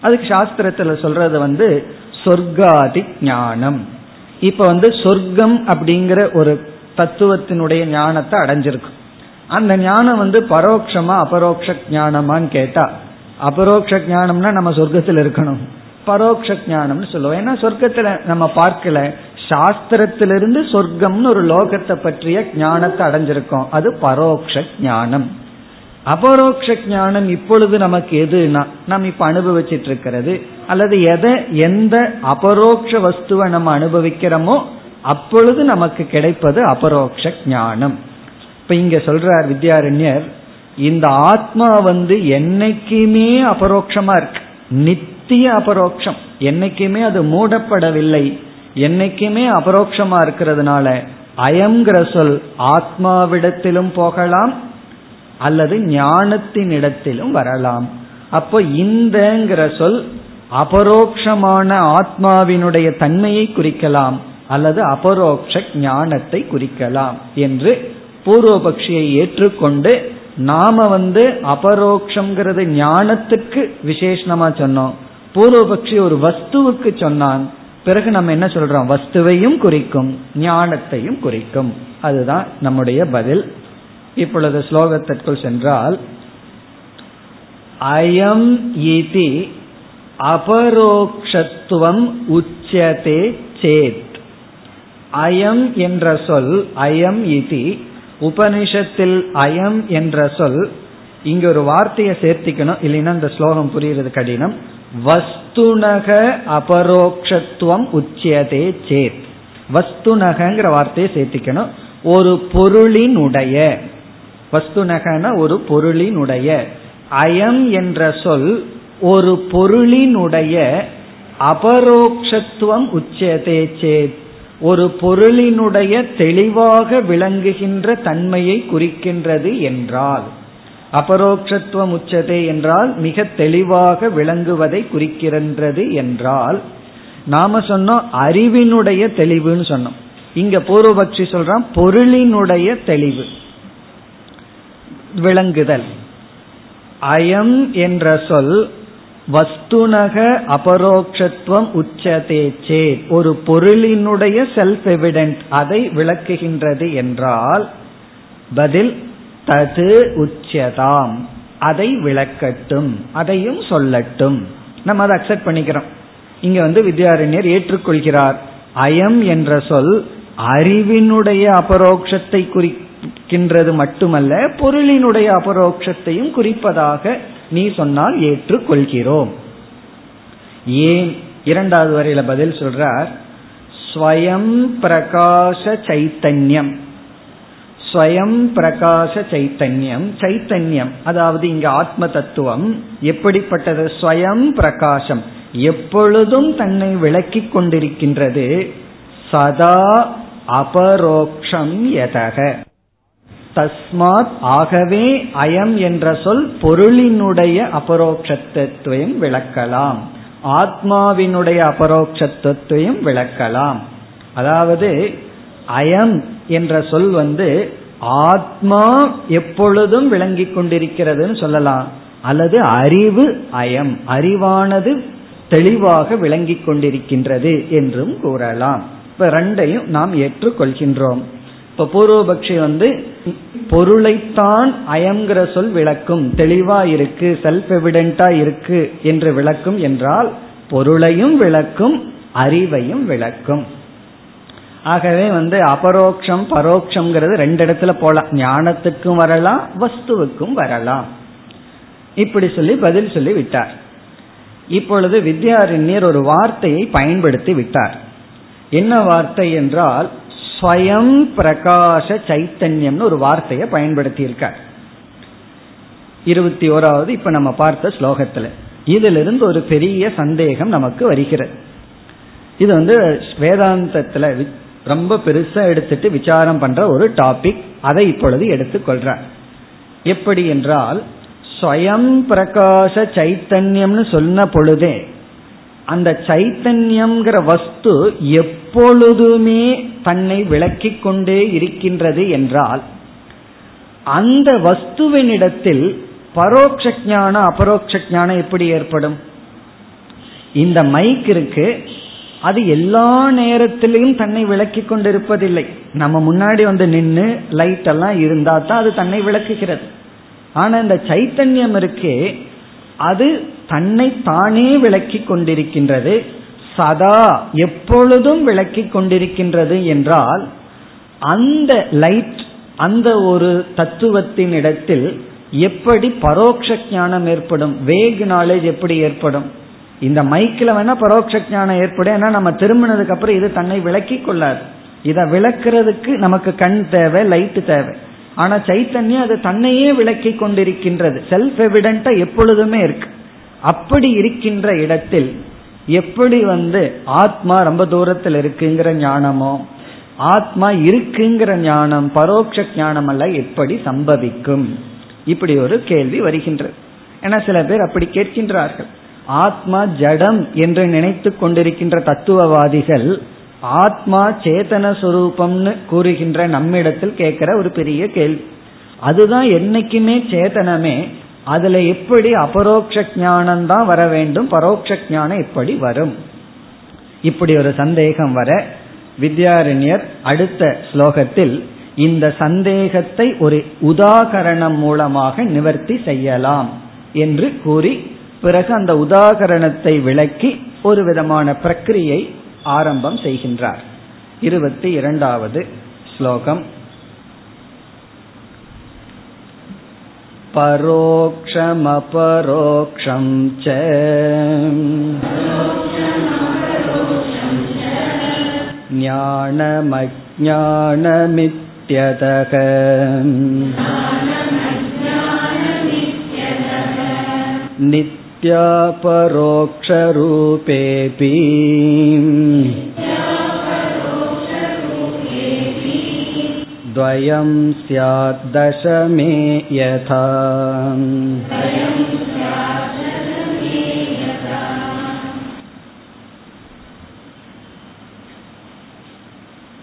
அதுக்கு சாஸ்திரத்துல சொல்றது வந்து சொர்க்காதி ஞானம். இப்ப வந்து சொர்க்கம் அப்படிங்கிற ஒரு தத்துவத்தினுடைய ஞானத்தை அடைஞ்சிருக்கும் அந்த ஞானம் வந்து பரோட்சமா அபரோக்ஷ ஞானமான்னு கேட்டா அபரோக்ஷ ஞானம்னா நம்ம சொர்க்கத்தில் இருக்கணும். பரோட்ச ஞானம்னு சொல்லுவோம். ஏன்னா சொர்க்கத்துல நம்ம பார்க்கல சாஸ்திரத்திலிருந்து சொர்க்கம்னு ஒரு லோகத்தை பற்றிய ஞானத்தை அடைஞ்சிருக்கோம். அது பரோக்ஷ ஞானம் அபரோக்ஷ ஞானம் இப்பொழுது நமக்கு எதுனா நம்ம இப்ப அனுபவிச்சிட்டு இருக்கிறது அல்லது எதை எந்த அபரோக்ஷ வஸ்துவை நம்ம அனுபவிக்கிறோமோ அப்பொழுது நமக்கு கிடைப்பது அபரோக்ஷ ஞானம் இப்ப இங்க சொல்றார் வித்யாரண்யர் இந்த ஆத்மா வந்து என்னைக்குமே அபரோக்ஷமா இருக்கு. நித்திய அபரோக்ஷம். என்னைக்குமே அது மூடப்படவில்லை. என்னைக்குமே அபரோக்ஷமா இருக்கிறதுனால அயங்கிற சொல் ஆத்மாவிடத்திலும் போகலாம் அல்லது ஞானத்தின் இடத்திலும் வரலாம். அப்போ இந்தங்கிற சொல் அபரோக்ஷமான ஆத்மாவினுடைய தன்மையை குறிக்கலாம் அல்லது அபரோக்ஷ ஞானத்தை குறிக்கலாம் என்று பூர்வபக்ஷியை ஏற்றுக்கொண்டு நாம வந்து அபரோக்ஷங்கிறது ஞானத்துக்கு விசேஷமா சொன்னோம். பூர்வபக்ஷி ஒரு வஸ்துவுக்கு சொன்னான். பிறகு நம்ம என்ன சொல்றோம்? வஸ்துவையும் குறிக்கும் ஞானத்தையும் குறிக்கும். அதுதான் நம்முடைய பதில். இப்பொழுது ஸ்லோகத்திற்குள் சென்றால் அயம் இதி அபரோக்ஷத்துவம் உச்சதே சேத். அயம் என்ற சொல் அயம் இதி உபனிஷத்தில் அயம் என்ற சொல் இங்க ஒரு வார்த்தையை சேர்த்திக்கணும். இல்லைன்னா இந்த ஸ்லோகம் புரியுறது கடினம். வஸ்துனக அபரோக்ஷத்துவம் உச்சியதே சேத். வஸ்துனகங்கிற வார்த்தையை சேர்த்திக்கணும். ஒரு பொருளினுடைய வஸ்துனகன ஒரு பொருளினுடைய அயம் என்ற சொல் ஒரு பொருளினுடைய அபரோக்ஷத்துவம் உச்சதே சேத். ஒரு பொருளினுடைய தெளிவாக விளங்குகின்ற தன்மையை குறிக்கின்றது என்றால் அபரோக்ஷத்துவம் உச்சதே என்றால் மிக தெளிவாக விளங்குவதை குறிக்கின்றது என்றால் நாம சொன்னோம் அறிவினுடைய தெளிவுன்னு சொன்னோம். இங்க பூர்வபக்ஷி சொல்றான் பொருளினுடைய தெளிவு விளங்குதல். அயம் என்ற சொல் வஸ்துனக அபரோக்ஷத்துவம் உச்சதே சே ஒரு பொருளினுடைய செல்ஃப் எவிடென்ட் அதை விளக்குகின்றது என்றால் பதில் தது உச்சதாம். அதை விளக்கட்டும் அதையும் சொல்லட்டும். நம்ம அதை அக்செப்ட் பண்ணிக்கிறோம். இங்க வந்து வித்யாரண்யர் ஏற்றுக்கொள்கிறார். அயம் என்ற சொல் அறிவினுடைய அபரோக்ஷத்தை குறிக்கின்றது மட்டுமல்ல பொருளினுடைய அபரோக்ஷத்தையும் குறிப்பதாக நீ சொன்னால் ஏற்றுக்கொள்கிறோம். ஏன் இரண்டாவது வரையில பதில் சொல்றார்? ஸ்வயம் பிரகாச சைத்தன்யம். ஸ்வயம் பிரகாச சைத்தன்யம் சைத்தன்யம். அதாவது இங்க ஆத்ம தத்துவம் எப்படிப்பட்டது? ஸ்வயம் பிரகாசம். எப்பொழுதும் தன்னை விளக்கி கொண்டிருக்கின்றது. சதா அபரோக்ஷம் எதக. தஸ்மாத் ஆகவே அயம் என்ற சொல் பொருளினுடைய அபரோக்ஷத்துவம் விளக்கலாம். ஆத்மாவினுடைய அபரோக்ஷத்துவத்தையும் விளக்கலாம். அதாவது அயம் என்ற சொல் வந்து ஆத்மா எப்பொழுதும் விளங்கிக் கொண்டிருக்கிறதுன்னு சொல்லலாம். அல்லது அறிவு அயம் அறிவானது தெளிவாக விளங்கிக் கொண்டிருக்கின்றது என்றும் கூறலாம். இப்ப ரெண்டையும் நாம் ஏற்றுக்கொள்கின்றோம். இப்ப பூர்வபக்ஷி வந்து பொருளைத்தான் அயங்கிற சொல் விளக்கும். தெளிவா இருக்கு செல்ஃப் எவிடென்டா இருக்கு என்று விளக்கும் என்றால் பொருளையும் விளக்கும் அறிவையும் விளக்கும். ஆகவே வந்து அபரோக்ஷம் பரோக்ஷங்கிறது ரெண்டு இடத்துல போலாம். ஞானத்துக்கும் வரலாம் வஸ்துவுக்கும் வரலாம். இப்படி சொல்லி பதில் சொல்லி விட்டார். இப்பொழுது வித்யாரண்யர் ஒரு வார்த்தையை பயன்படுத்தி விட்டார். என்ன வார்த்தை என்றால் ஸ்வயம் பிரகாச சைத்தன்யம்னு ஒரு வார்த்தையை பயன்படுத்தியிருக்கார். இருபத்தி ஓராவது இப்ப நம்ம பார்த்த ஸ்லோகத்துல. இதிலிருந்து ஒரு பெரிய சந்தேகம் நமக்கு வருகிறது. இது வந்து வேதாந்தத்துல ரொம்ப பெருசா எடுத்துட்டு விசாரம் பண்ற ஒரு டாபிக் அதை இப்பொழுது எடுத்துக்கொள்ற எப்படி என்றால் ஸ்வயம் பிரகாச சைத்தன்யம்னு சொன்ன பொழுதே அந்த சைத்தன்யம்ங்கிற வஸ்து எப்பொழுதுமே தன்னை விளக்கிக் கொண்டே இருக்கின்றது என்றால் அந்த வஸ்துவினிடத்தில் பரோட்ச ஞானம் அபரோக்ஷ ஞானம் எப்படி ஏற்படும்? இந்த மைக் இருக்கு அது எல்லா நேரத்திலையும் தன்னை விளக்கி கொண்டிருப்பதில்லை. நம்ம முன்னாடி வந்து நின்று லைட் எல்லாம் இருந்தா தான் அது தன்னை விளக்குகிறது. ஆனா இந்த சைத்தன்யம் இருக்கே அது தன்னை தானே விளக்கி கொண்டிருக்கின்றது. சதா எப்பொழுதும் விளக்கி கொண்டிருக்கின்றது என்றால் அந்த லைட் அந்த ஒரு தத்துவத்தின் இடத்தில் எப்படி பரோட்ச ஞானம் ஏற்படும்? வேக் நாலேஜ் எப்படி ஏற்படும்? இந்த மைக்கில் வேணா பரோட்ச ஞானம் ஏற்படும். ஏன்னா நம்ம திரும்பினதுக்கு அப்புறம் இது தன்னை விளக்கி கொள்ளாது. இதை விளக்குறதுக்கு நமக்கு கண் தேவை லைட் தேவை. ஆனா சைத்தன்யம் அது தன்னையே விளக்கி கொண்டிருக்கின்றது. செல்ஃப் எவிடென்டா எப்பொழுதுமே இருக்கு. அப்படி இருக்கின்ற இடத்தில் எப்படி வந்து ஆத்மா ரொம்ப தூரத்தில் இருக்குங்கிற ஞானமோ ஆத்மா இருக்குங்கிற ஞானம் பரோட்ச ஞானம் அல்ல எப்படி சம்பவிக்கும்? இப்படி ஒரு கேள்வி வருகின்றது ஏன்னா சில பேர் அப்படி கேட்கின்றார்கள். ஆத்மா ஜடம் என்று நினைத்து கொண்டிருக்கின்ற தத்துவவாதிகள் ஆத்மா சேதன சுரூபம்னு கூறுகின்ற நம்மிடத்தில் கேட்கிற ஒரு பெரிய கேள்வி. அதுதான் என்னைக்குமே சேதனமே அதுல எப்படி அபரோக்ஷ ஞானம் தான் வர வேண்டும் பரோட்ச ஞானம் எப்படி வரும்? இப்படி ஒரு சந்தேகம் வர வித்யாரண்யர் அடுத்த ஸ்லோகத்தில் இந்த சந்தேகத்தை ஒரு உதாகரணம் மூலமாக நிவர்த்தி செய்யலாம் என்று கூறி பிறகு அந்த உதாகரணத்தை விளக்கி ஒரு விதமான பிரக்கிரியை ஆரம்பம் செய்கின்றார். இருபத்தி இரண்டாவது ஸ்லோகம். परोक्षमपरोक्षं च ज्ञानमज्ञानमित्यतः नित्यापरोक्षरूपेऽपि द्वयं स्याद्दशमे यथा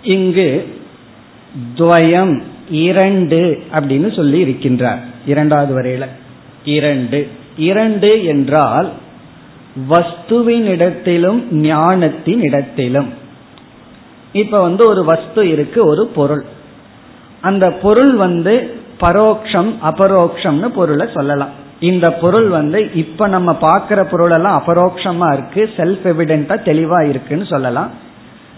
இங்கு துவயம் இரண்டு அப்படின்னு சொல்லி இருக்கின்றார் இரண்டாவது வரையில இரண்டு இரண்டு என்றால் வஸ்துவின் இடத்திலும் ஞானத்தின் இடத்திலும் இப்ப வந்து ஒரு வஸ்து இருக்கு ஒரு பொருள் அந்த பொருள் வந்து பரோக்ஷம் அபரோக்ஷம்னு பொருளை சொல்லலாம். இந்த பொருள் வந்து இப்ப நம்ம பாக்குற பொருள் எல்லாம் அபரோக்ஷமா இருக்கு செல்ஃப் எவிடென்டா தெளிவா இருக்குன்னு சொல்லலாம்.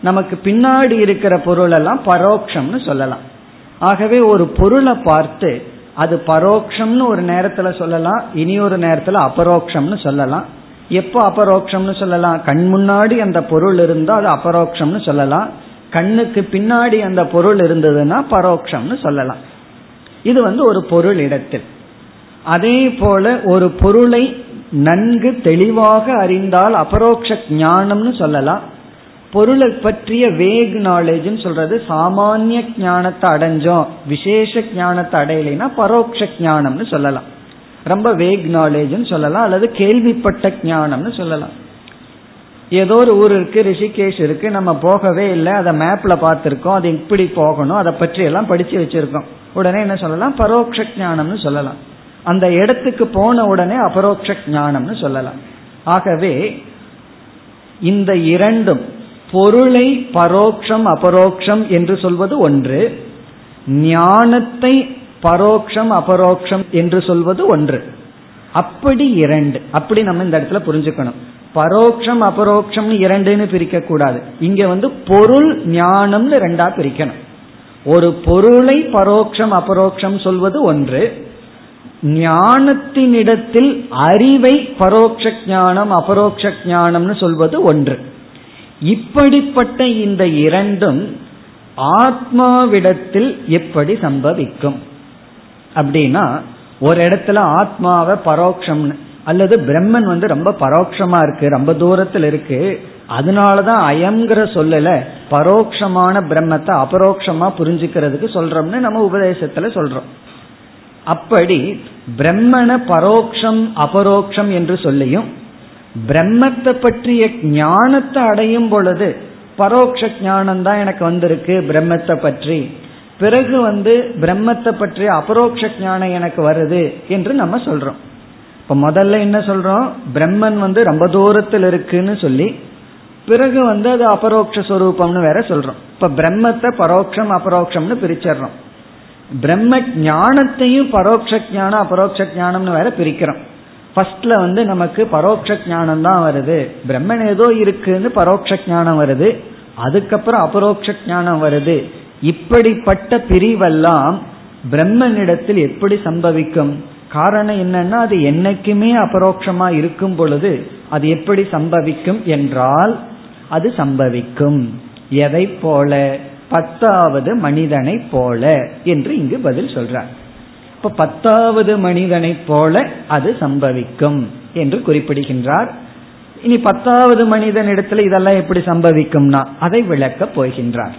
நமக்கு பின்னாடி இருக்கிற பொருள் எல்லாம் பரோக்ஷம்னு சொல்லலாம். ஆகவே ஒரு பொருளை பார்த்து அது பரோக்ஷம்னு ஒரு நேரத்துல சொல்லலாம் இனி ஒரு நேரத்துல அபரோக்ஷம்னு சொல்லலாம். எப்போ அபரோக்ஷம்னு சொல்லலாம்? கண் முன்னாடி அந்த பொருள் இருந்தால் அது அபரோக்ஷம்னு சொல்லலாம். கண்ணுக்கு பின்னாடி அந்த பொருள் இருந்ததுன்னா பரோக்ஷம்னு சொல்லலாம். இது வந்து ஒரு பொருள் இடத்தில். அதே போல ஒரு பொருளை நன்கு தெளிவாக அறிந்தால் அபரோக்ஷ ஞானம்னு சொல்லலாம். பொருளை பற்றிய வேக் நாலேஜ்னு சொல்றது சாமானிய ஞானத்தை அடைஞ்சோம். விசேஷ ஞானத்தை அடையலைன்னா பரோட்ச ஞானம்னு சொல்லலாம். ரொம்ப வேக் நாலேஜ்னு சொல்லலாம். அல்லது கேள்விப்பட்ட ஞானம்னு சொல்லலாம். ஏதோ ஒரு ஊர் இருக்கு ரிஷிகேஷ் இருக்கு நம்ம போகவே இல்லை அதை மேப்ல பார்த்துருக்கோம் அது இப்படி போகணும் அதை பற்றி எல்லாம் படிச்சு வச்சிருக்கோம். உடனே என்ன சொல்லலாம்? பரோட்ச ஞானம்னு சொல்லலாம். அந்த இடத்துக்கு போன உடனே அபரோக்ஷ ஞானம்னு சொல்லலாம். ஆகவே இந்த இரண்டும் பொருளை பரோக்ஷம் அபரோக்ஷம் என்று சொல்வது ஒன்று ஞானத்தை பரோக்ஷம் அபரோக்ஷம் என்று சொல்வது ஒன்று. அப்படி இரண்டு. அப்படி நம்ம இந்த இடத்துல புரிஞ்சுக்கணும். பரோட்சம் அபரோக்ஷம் இரண்டுன்னு பிரிக்க கூடாது இங்க வந்து பொருள் ஞானம்னு ரெண்டா பிரிக்கணும். ஒரு பொருளை பரோக்ஷம் அபரோக்ஷம் சொல்வது ஒன்று. ஞானத்தினிடத்தில் அறிவை பரோட்ச ஞானம் அபரோக்ஷ ஞானம்னு சொல்வது ஒன்று. இப்படிப்பட்ட இந்த இரண்டும் ஆத்மாவிடத்தில் எப்படி சம்பவிக்கும்? அப்படின்னா ஒரு இடத்துல ஆத்மாவை பரோட்சம்னு அல்லது பிரம்மன் வந்து ரொம்ப பரோட்சமா இருக்கு ரொம்ப தூரத்தில் இருக்கு அதனாலதான் அயம்ங்கிற சொல்லல பரோட்சமான பிரம்மத்தை அபரோக்ஷமா புரிஞ்சுக்கிறதுக்கு சொல்றோம்னு நம்ம உபதேசத்துல சொல்றோம். அப்படி பிரம்மண பரோக்ஷம் அபரோக்ஷம் என்று சொல்லியும் பிரம்மத்தை பற்றிய ஞானத்தை அடையும் பொழுது பரோட்ச ஞானம் தான் எனக்கு வந்திருக்கு பிரம்மத்தை பற்றி. பிறகு வந்து பிரம்மத்தை பற்றிய அபரோக்ஷ ஞானம் எனக்கு வருது என்று நம்ம சொல்றோம். இப்ப முதல்ல என்ன சொல்றோம்? பிரம்மன் வந்து ரொம்ப தூரத்தில் இருக்குன்னு சொல்லி பிறகு வந்து அது அபரோக்ஷரூபம்னு வேற சொல்றோம். இப்ப பிரம்மத்தை பரோட்சம் அபரோக்ஷம்னு பிரிச்சிடுறோம் பிரம்ம ஞானத்தையும் பரோட்ச ஞானம் அபரோக்ஷ ஞானம்னு வேற பிரிக்கிறோம். ஃபர்ஸ்ட்ல வந்து நமக்கு பரோட்ச ஞானம் தான் வருது. பிரம்மன் ஏதோ இருக்குன்னு பரோட்ச ஞானம் வருது. அதுக்கப்புறம் அபரோக்ஷ ஞானம் வருது. இப்படிப்பட்ட பிரிவெல்லாம் பிரம்மனிடத்தில் எப்படி சம்பவிக்கும்? காரணம் என்னன்னா அது என்னைக்குமே அபரோக்ஷமா இருக்கும் பொழுது அது எப்படி சம்பவிக்கும் என்றால் அது சம்பவிக்கும். எதை போல? பத்தாவது மனிதனை போல என்று இங்கு பதில் சொல்றார். இப்ப பத்தாவது மனிதனை போல அது சம்பவிக்கும் என்று குறிப்பிடுகின்றார். இனி பத்தாவது மனிதன் இடத்துல இதெல்லாம் எப்படி சம்பவிக்கும்னா அதை விளக்கப் போகின்றார்.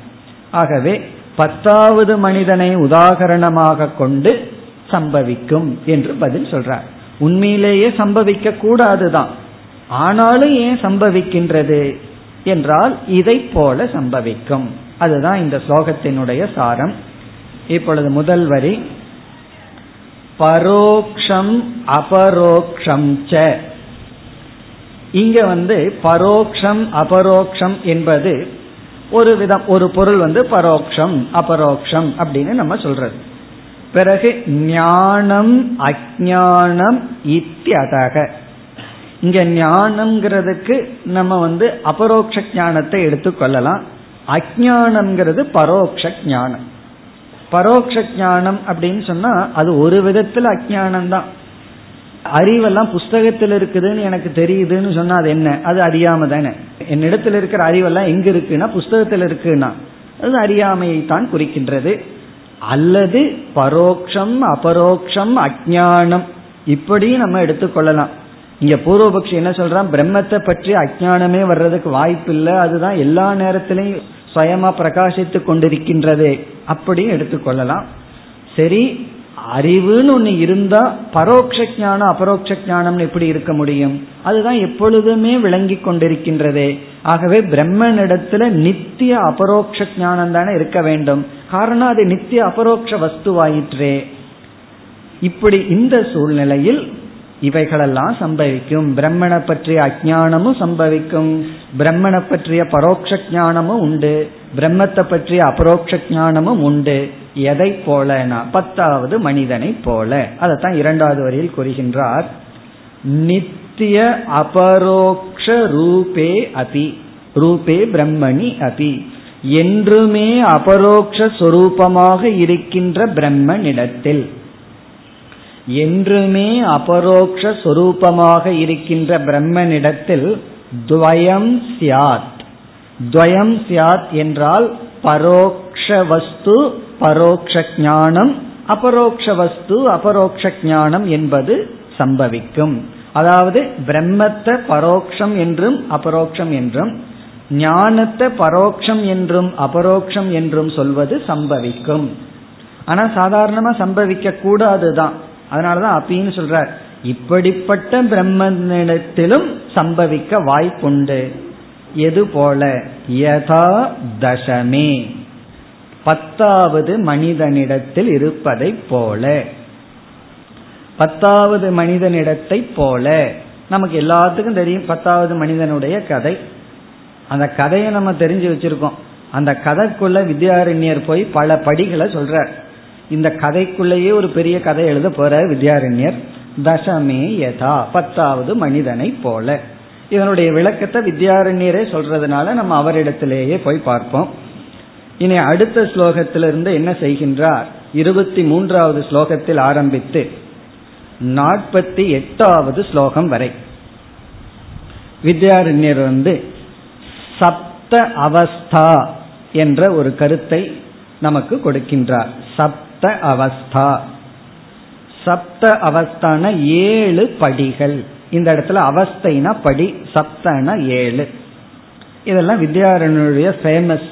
ஆகவே பத்தாவது மனிதனை உதாகரணமாக கொண்டு சம்பவிக்கும் என்று பதில் சொல்றார். உண்மையிலேயே சம்பவிக்க கூடாதுதான். ஆனாலும் ஏன் சம்பவிக்கின்றது? என்றால் இதை போல சம்பவிக்கும். அதுதான் இந்த ஸ்லோகத்தினுடைய சாரம். இப்பொழுது முதல் வரி. பரோக்ஷம் அபரோக்ஷம் ச. இங்க வந்து பரோக்ஷம் அபரோக்ஷம் என்பது ஒரு விதம் ஒரு பொருள் வந்து பரோக்ஷம் அபரோக்ஷம் அப்படின்னு நம்ம சொல்றது. பிறகு ஞானம் அஜானம் இத்தியதக. இங்க ஞானம்ங்கிறதுக்கு நம்ம வந்து அபரோக்ஷ ஞானத்தை எடுத்துக்கொள்ளலாம் அஜானம்ங்கிறது பரோக்ஷ ஞானம். பரோட்ச ஞானம் அப்படின்னு சொன்னா அது ஒரு விதத்துல அஜானம் தான் அறிவெல்லாம் புஸ்தகத்தில் இருக்குதுன்னு எனக்கு தெரியுதுன்னு சொன்னா அது என்ன? அது அறியாம தானே. என்னிடத்தில் இருக்கிற அறிவெல்லாம் எங்க இருக்குன்னா புஸ்தகத்தில் இருக்குன்னா. அது அறியாமையை தான் குறிக்கின்றது. அல்லது பரோக்ஷம் அபரோக்ஷம் அஜானம் இப்படி நம்ம எடுத்துக்கொள்ளலாம். இங்க பூர்வபக்ஷி என்ன சொல்றான்? பிரம்மத்தை பற்றி அஜானமே வர்றதுக்கு வாய்ப்பு இல்லை அதுதான் எல்லா நேரத்திலையும் சுயமா பிரகாசித்து கொண்டிருக்கின்றது. அப்படியும் எடுத்துக்கொள்ளலாம். சரி அறிவுன்னு ஒண்ணு இருந்தா பரோட்ச ஞானம் அபரோக்ஷ ஞானம்னு எப்படி இருக்க முடியும்? அதுதான் எப்பொழுதுமே விளங்கி கொண்டிருக்கின்றதே. ஆகவே பிரம்மனிடத்துல நித்திய அபரோக்ஷ ஞானம் தானே இருக்க வேண்டும். காரணம் அது நித்திய அபரோக்ஷ வஸ்துவாயிற்றே. இப்படி இந்த சூழ்நிலையில் இவைகளெல்லாம் சம்பவிக்கும். பிரம்மனை பற்றிய அஜானமும் சம்பவிக்கும். பிரம்மனை பற்றிய பரோட்ச ஞானமும் உண்டு. பிரம்மத்தை பற்றிய அபரோக்ஷ ஞானமும் உண்டு. எதை போலனா? பத்தாவது மனிதனை போல. அதைத்தான் இரண்டாவது வரியில் கூறுகின்றார். நித்திய அபரோக்ஷ ரூபே அபி. ரூபே பிரம்மணி அபி. என்றுமே அபரோக்ஷரூபமாக இருக்கின்ற பிரம்மனிடத்தில். என்றுமே அபரோக்ஷரூபமாக இருக்கின்ற பிரம்மனிடத்தில் துவயம் சியாத் துவயம் சியாத் என்றால் பரோக்ஷ வஸ்து பரோக்ஷ ஞானம் அபரோக்ஷ வஸ்து அபரோக்ஷ ஞானம் என்பது சம்பவிக்கும். அதாவது பிரம்மத்தை பரோக்ஷம் என்றும் அபரோக்ஷம் என்றும் ஞானத்தை பரோக்ஷம் என்றும் அபரோக்ஷம் என்றும் சொல்வது சம்பவிக்கும். ஆனா சாதாரணமா சம்பவிக்க கூடாதுதான். அதனாலதான் அப்படின்னு சொல்றார் இப்படிப்பட்ட பிரம்மனிடத்திலும் சம்பவிக்க வாய்ப்புண்டு. எது போல? யதா தசமே. பத்தாவது மனிதனிடத்தில் இருப்பதை போல. பத்தாவது மனிதனிடத்தை போல. நமக்கு எல்லாத்துக்கும் தெரியும் பத்தாவது மனிதனுடைய கதை. அந்த கதையை நம்ம தெரிஞ்சு வச்சிருக்கோம். அந்த கதைக்குள்ள வித்யாரண்யர் போய் பல படிகளை சொல்றார். இந்த கதைக்குள்ளேயே ஒரு பெரிய கதை எழுத போற வித்யாரண்யர். தசமே யதா பத்தாவது மனிதனை போல. இதனுடைய விளக்கத்தை வித்யாரண்யரே சொல்றதுனால நம்ம அவரிடத்திலேயே போய் பார்ப்போம். இனி அடுத்த ஸ்லோகத்திலிருந்து என்ன செய்கின்றார்? இருபத்தி மூன்றாவது ஸ்லோகத்தில் ஆரம்பித்து நாற்பத்தி எட்டாவது ஸ்லோகம் வரை. வித்யாரண்யர் வந்து சப்த அவஸ்தா என்ற ஒரு கருத்தை நமக்கு கொடுக்கின்றார். சப்த அவஸ்தா. சப்த அவஸ்தான ஏழு படிகள். இந்த இடத்துல அவஸ்தைனா படி சப்தன ஏழு. இதெல்லாம் வித்யாரணனுடைய ஃபேமஸ்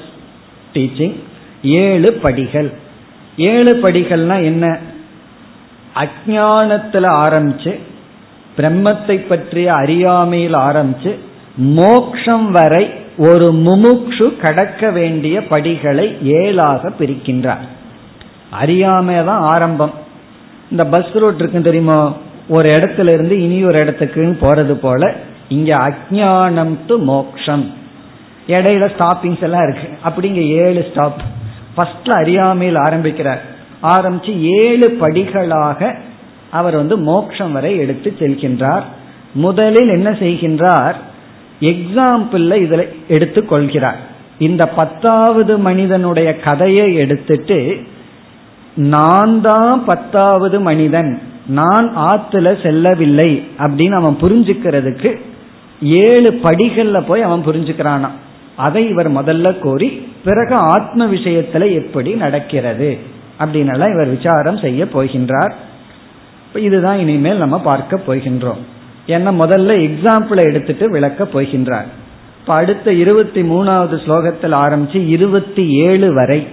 டீச்சிங் ஏழு படிகள். ஏழு படிகள்னா என்ன? அஜானத்தில் ஆரம்பிச்சு பிரம்மத்தை பற்றிய அறியாமையில் ஆரம்பிச்சு மோக்ஷம் வரை ஒரு முமுக்ஷு கடக்க வேண்டிய படிகளை ஏழாக பிரிக்கின்றார். அறியாமை தான் ஆரம்பம். இந்த பஸ் ரூட் இருக்கு தெரியுமோ? ஒரு இடத்துல இருந்து இனி ஒரு இடத்துக்குன்னு போறது போல இங்க அஜானம் டு மோக்ஷம். இடையில ஸ்டாப்பிங்ஸ் எல்லாம் இருக்கு. அப்படிங்க ஏழு ஸ்டாப் ஃபர்ஸ்ட்ல அறியாமையில் ஆரம்பிக்கிறார். ஆரம்பிச்சு ஏழு படிகளாக அவர் வந்து மோக்ஷம் வரை எடுத்து செல்கின்றார். முதலில் என்ன செய்கின்றார்? எக்ஸாம்பிள் இதுல எடுத்து கொள்கிறார் இந்த பத்தாவது மனிதனுடைய கதையை எடுத்துட்டு நான் தான் பத்தாவது மனிதன். நான் ஆத்துல செல்லவில்லை. அப்படின்னு அவன் புரிஞ்சுக்கிறதுக்கு ஏழு படிகள்ல போய் அவன் புரிஞ்சுக்கிறானா அதை இவர் முதல்ல கோரி பிறகு ஆத்ம விஷயத்துல எப்படி நடக்கிறது அப்படின்னு இவர் விசாரம் செய்ய போகின்றார். இதுதான் இனிமேல் நம்ம பார்க்க போகின்றோம். ஏன்னா முதல்ல எக்ஸாம்பிளை எடுத்துட்டு விளக்க போகின்றார். இப்ப அடுத்த இருபத்தி மூணாவது ஸ்லோகத்தில் ஆரம்பிச்சு இருபத்தி ஏழு வரை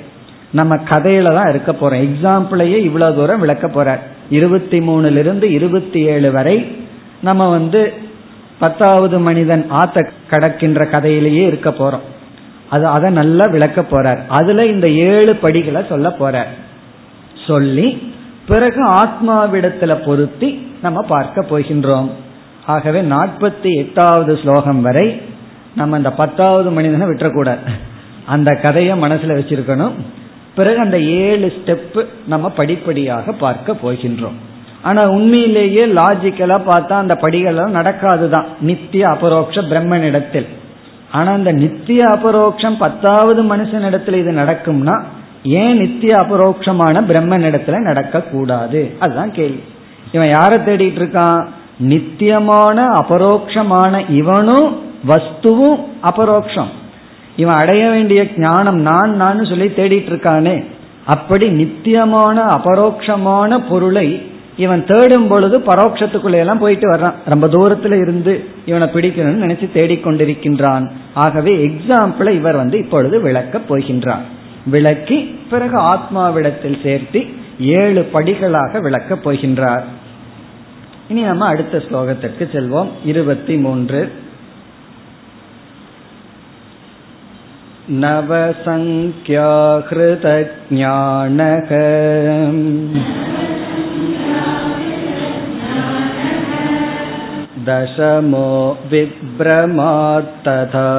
நம்ம கதையில தான் இருக்க போறோம். எக்ஸாம்பிளையே இவ்வளவு தூரம் விளக்க போறார். இருபத்தி மூணுல இருந்து இருபத்தி ஏழு வரை நம்ம வந்து பத்தாவது மனிதன் ஆத்த கடக்கின்ற கதையிலேயே இருக்க போறோம். அது அதை நல்லா விளக்க போறார். அதுல இந்த ஏழு படிகளை சொல்ல போறார். சொல்லி பிறகு ஆத்மாவிடத்துல பொருத்தி நம்ம பார்க்க போகின்றோம். ஆகவே நாற்பத்தி எட்டாவது ஸ்லோகம் வரை நம்ம அந்த பத்தாவது மனிதனை விட்டுறக்கூடாது. அந்த கதையை மனசுல வச்சிருக்கணும். பிறகு அந்த ஏழு ஸ்டெப்பு நம்ம படிப்படியாக பார்க்க போகின்றோம். ஆனா உண்மையிலேயே லாஜிக்கலா பார்த்தா அந்த படிகள் நடக்காதுதான். நித்திய அபரோக்ஷ பிரம்மனிடத்தில். ஆனா அந்த நித்திய அபரோக்ஷம் பத்தாவது மனுஷனிடத்துல இது நடக்கும்னா ஏன் நித்திய அபரோக்ஷமான பிரம்மனிடத்துல நடக்க கூடாது அதுதான் கேள்வி. இவன் யாரை தேடிட்டு இருக்கான்? நித்தியமான அபரோக்ஷமான இவனும் வஸ்துவும் அபரோக்ஷம். இவன் அடைய வேண்டிய ஞானம் நான் நான் சொல்லி தேடிட்டு இருக்கானே அப்படி நித்தியமான அபரோக்ஷமான பொருளை இவன் தேடும் பொழுது பரோட்சத்துக்குள்ள எல்லாம் போயிட்டு வர்றான். ரொம்ப தூரத்துல இருந்து இவனை பிடிக்கணும்னு நினைச்சு தேடிக்கொண்டிருக்கின்றான். ஆகவே எக்ஸாம்பிளை இவர் வந்து இப்பொழுது விளக்கப் போகின்றான். விளக்கி பிறகு ஆத்மாவிடத்தில் சேர்த்து ஏழு படிகளாக விளக்கப் போகின்றார். இனி நம்ம அடுத்த ஸ்லோகத்திற்கு செல்வோம் இருபத்தி மூன்று नवसङ्ख्याहृतज्ञानः दशमो विभ्रमात्तथा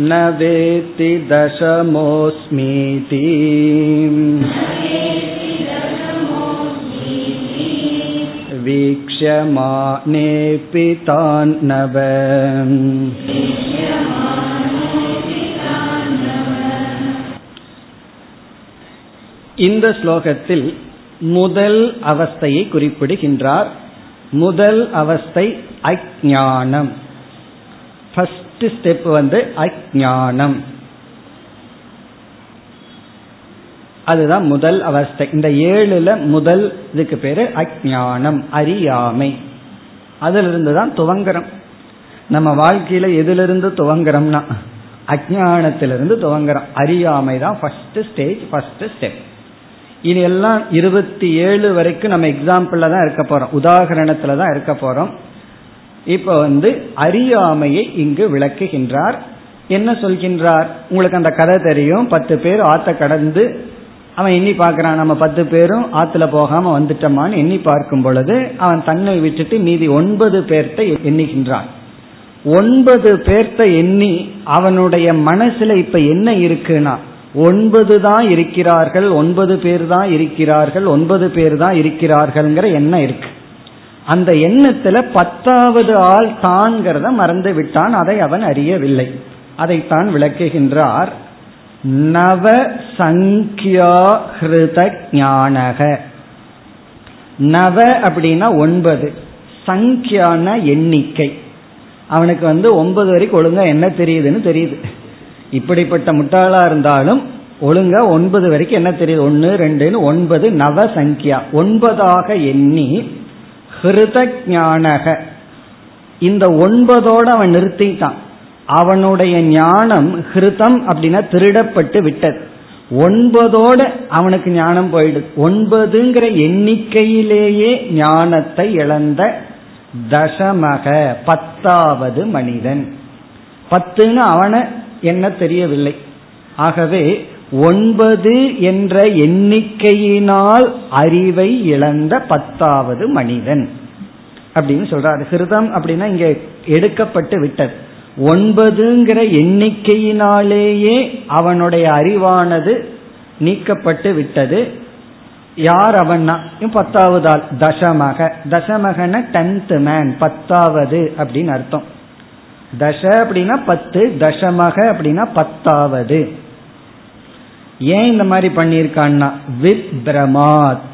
न वेत्ति दशमोऽस्मीति वीक्ष्यमानेऽपि तान्नव இந்த ஸ்லோகத்தில் முதல் அவஸ்தையை குறிப்பிடுகின்றார் முதல் அவஸ்தை அஜானம் ஃபர்ஸ்ட் ஸ்டெப் வந்து அஜானம் அதுதான் முதல் அவஸ்தை. இந்த ஏழுல முதல் இதுக்கு பேரு அஜானம் அறியாமை. அதுலேருந்து தான் துவங்குறோம். நம்ம வாழ்க்கையில எதிலிருந்து துவங்குறோம்னா அஜானத்திலிருந்து துவங்குறோம். அறியாமை தான் ஃபர்ஸ்ட் ஸ்டேஜ் ஃபர்ஸ்ட் ஸ்டெப் இது எல்லாம் இருபத்தி ஏழு வரைக்கும் நம்ம எக்ஸாம்பிள்ல தான் இருக்க போறோம். உதாகரணத்துல தான் இருக்க போறோம். இப்ப வந்து அறியாமையை இங்கு விளக்குகின்றார். என்ன சொல்கின்றார்? உங்களுக்கு அந்த கதை தெரியும். பத்து பேர் ஆத்த கடந்து அவன் எண்ணி பார்க்கறான் நம்ம பத்து பேரும் ஆத்துல போகாம வந்துட்டோமான்னு எண்ணி பார்க்கும் பொழுது அவன் தன்னை விட்டுட்டு மீதி ஒன்பது பேர்த்த எண்ணுகின்றான். ஒன்பது பேர்த்த எண்ணி அவனுடைய மனசுல இப்ப என்ன இருக்குன்னா ஒன்பது தான் இருக்கிறார்கள் ஒன்பது பேர் தான் இருக்கிறார்கள் ஒன்பது பேர் தான் இருக்கிறார்கள்ங்கிற எண்ணம் இருக்கு. அந்த எண்ணத்துல பத்தாவது ஆள் தான்கிறத மறந்து விட்டான் அதை அவன் அறியவில்லை. அதைத்தான் விளக்குகின்றார் நவ சங்கியா ஹிருத ஞானக நவ அப்படின்னா ஒன்பது. சங்கியான எண்ணிக்கை. அவனுக்கு வந்து ஒன்பது வரைக்கும் ஒழுங்கா என்ன தெரியுதுன்னு தெரியுது. இப்படிப்பட்ட முட்டாளா இருந்தாலும் ஒழுங்கா ஒன்பது வரைக்கும் என்ன தெரியுது? ஒன்னு ரெண்டுன்னு ஒன்பது நவ சங்கியா ஒன்பதாக எண்ணி ஹிருத ஞானக இந்த ஒன்பதோட அவன் நிறுத்திட்டான். அவனுடைய ஞானம் ஹிருதம் அப்படின்னா திருடப்பட்டு விட்டது. ஒன்பதோட அவனுக்கு ஞானம் போயிடுது ஒன்பதுங்கிற எண்ணிக்கையிலேயே ஞானத்தை இழந்த தசமக பத்தாவது மனிதன். பத்துன்னு அவனை என்ன தெரியவில்லை. ஆகவே ஒன்பது என்ற எண்ணிக்கையினால் அறிவை இழந்த பத்தாவது மனிதன். அப்படின்னு சொல்றாரு. ஹிருதம் அப்படின்னா இங்க எடுக்கப்பட்டு விட்டது. ஒன்பதுங்கிற எண்ணிக்கையினாலேயே அவனுடைய அறிவானது நீக்கப்பட்டு விட்டது. யார் அவன்னா? பத்தாவது ஆள். தசமக. தசமகன டென்த் மேன் பத்தாவது அப்படின்னு அர்த்தம். தச அப்படின்னா பத்து தசமக அப்படின்னா பத்தாவது. ஏன் இந்த மாதிரி பண்ணியிருக்கான்னா? வித் பிரமாத்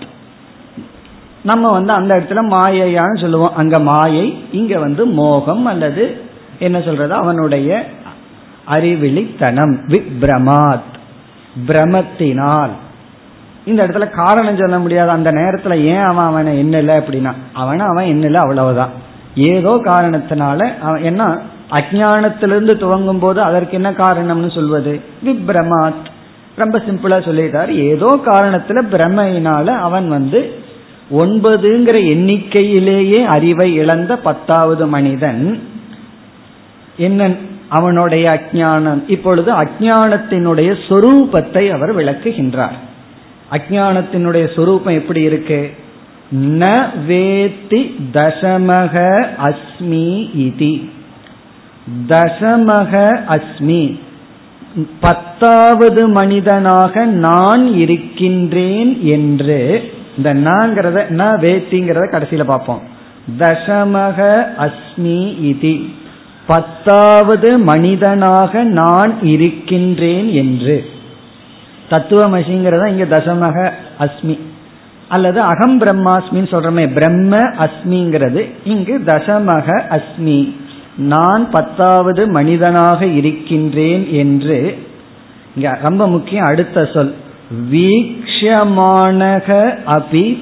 நம்ம வந்து அந்த இடத்துல மாயையான்னு சொல்லுவோம். அங்க மாயை இங்க வந்து மோகம் அல்லது என்ன சொல்றது? அவனுடைய அறிவிழித்தனம் விப்ரமாத். பிரமத்தினால். இந்த இடத்துல காரணம் சொல்ல முடியாது. அந்த நேரத்துல ஏன் அவன் அவனை என்னல அப்படின்னா அவன அவன் என்னல அவ்வளவுதான். ஏதோ காரணத்தினால அவன் என்ன அஜானத்திலிருந்து துவங்கும் போது அதற்கு என்ன காரணம்னு சொல்வது? விப்ரமாத். ரொம்ப சிம்பிளா சொல்லிட்டார். ஏதோ காரணத்துல பிரமையினால அவன் வந்து ஒன்பதுங்கிற எண்ணிக்கையிலேயே அறிவை இழந்த பத்தாவது மனிதன். என்ன அவனுடைய அஜானம் இப்பொழுது அஜானத்தினுடைய சொரூபத்தை அவர் விளக்குகின்றார். அஜானத்தினுடைய சொரூபம் எப்படி இருக்கு? ந வேத்தி தசமக அஸ்மி இதி. தசமக அஸ்மி. பத்தாவது மனிதனாக நான் இருக்கின்றேன் என்று இந்த நாங்கிறத ந வேத்திங்கிறத கடைசியில பார்ப்போம். தசமக அஸ்மி இதி. பத்தாவது மனிதனாக நான் இருக்கின்றேன் என்று. தத்துவமசிங்கிறத இங்க தசமக அஸ்மி. அல்லது அகம் பிரம்மாஸ்மின்னு சொல்றமே பிரம்ம அஸ்மிங்கிறது. இங்கு தசமக அஸ்மி. நான் பத்தாவது மனிதனாக இருக்கின்றேன் என்று. இங்க ரொம்ப முக்கியம் அடுத்த சொல். வீக்ஷமானக அபி.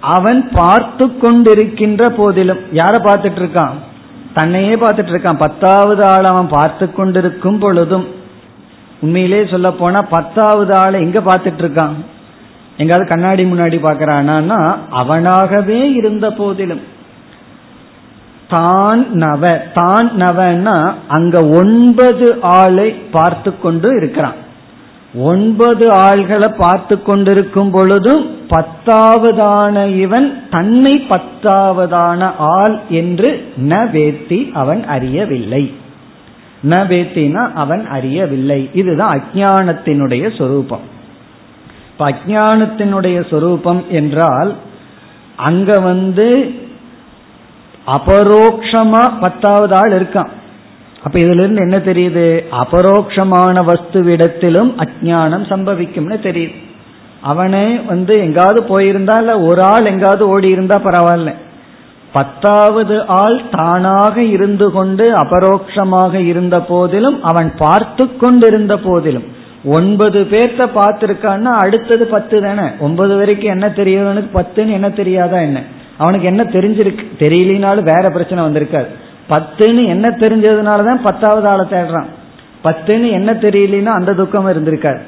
அவன் பார்த்து கொண்டிருக்கின்ற போதிலும் யார பார்த்துட்டு இருக்கான்? தன்னையே பார்த்துட்டு இருக்கான். பத்தாவது ஆள் அவன் பார்த்து கொண்டிருக்கும் பொழுதும் உண்மையிலே சொல்ல போனா பத்தாவது ஆளை எங்க பார்த்துட்டு இருக்கான்? எங்காவது கண்ணாடி முன்னாடி பாக்கிறானா அவனாகவே இருந்த போதிலும். தான் நவ தான் நவன்னா அங்க ஒன்பது ஆளை பார்த்து கொண்டு இருக்கிறான். ஒன்பது ஆள்களை பார்த்து கொண்டிருக்கும் பொழுதும் பத்தாவதான இவன் தன்னை பத்தாவதான ஆள் என்று ந வேத்தி அவன் அறியவில்லை. ந வேத்தினா அவன் அறியவில்லை. இதுதான் அஜானத்தினுடைய சொரூபம். இப்ப அஜானத்தினுடைய சொரூபம் என்றால் அங்க வந்து அபரோக்ஷமா பத்தாவது ஆள் இருக்கான். அப்ப இதுல இருந்து என்ன தெரியுது? அபரோக்ஷமான வஸ்துவிடத்திலும் அஜானம் சம்பவிக்கும்னு தெரியுது. அவனே வந்து எங்காவது போயிருந்தா இல்ல ஒரு ஆள் எங்காவது ஓடி இருந்தா பரவாயில்ல. பத்தாவது ஆள் தானாக இருந்து கொண்டு அபரோக்ஷமாக இருந்த போதிலும் அவன் பார்த்து கொண்டிருந்த போதிலும். ஒன்பது பேர்த்த பார்த்திருக்கான்னா அடுத்தது பத்து தானே? ஒன்பது வரைக்கும் என்ன தெரியவனுக்கு பத்துன்னு என்ன தெரியாதா என்ன? அவனுக்கு என்ன தெரிஞ்சிருக்கு? தெரியலினாலும் வேற பிரச்சனை வந்திருக்காது. பத்துன்னு என்ன தெரிஞ்சதுனாலதான் பத்தாவது ஆளை தேடுறான். பத்துன்னு என்ன தெரியலன்னா அந்த துக்கம் இருந்திருக்காரு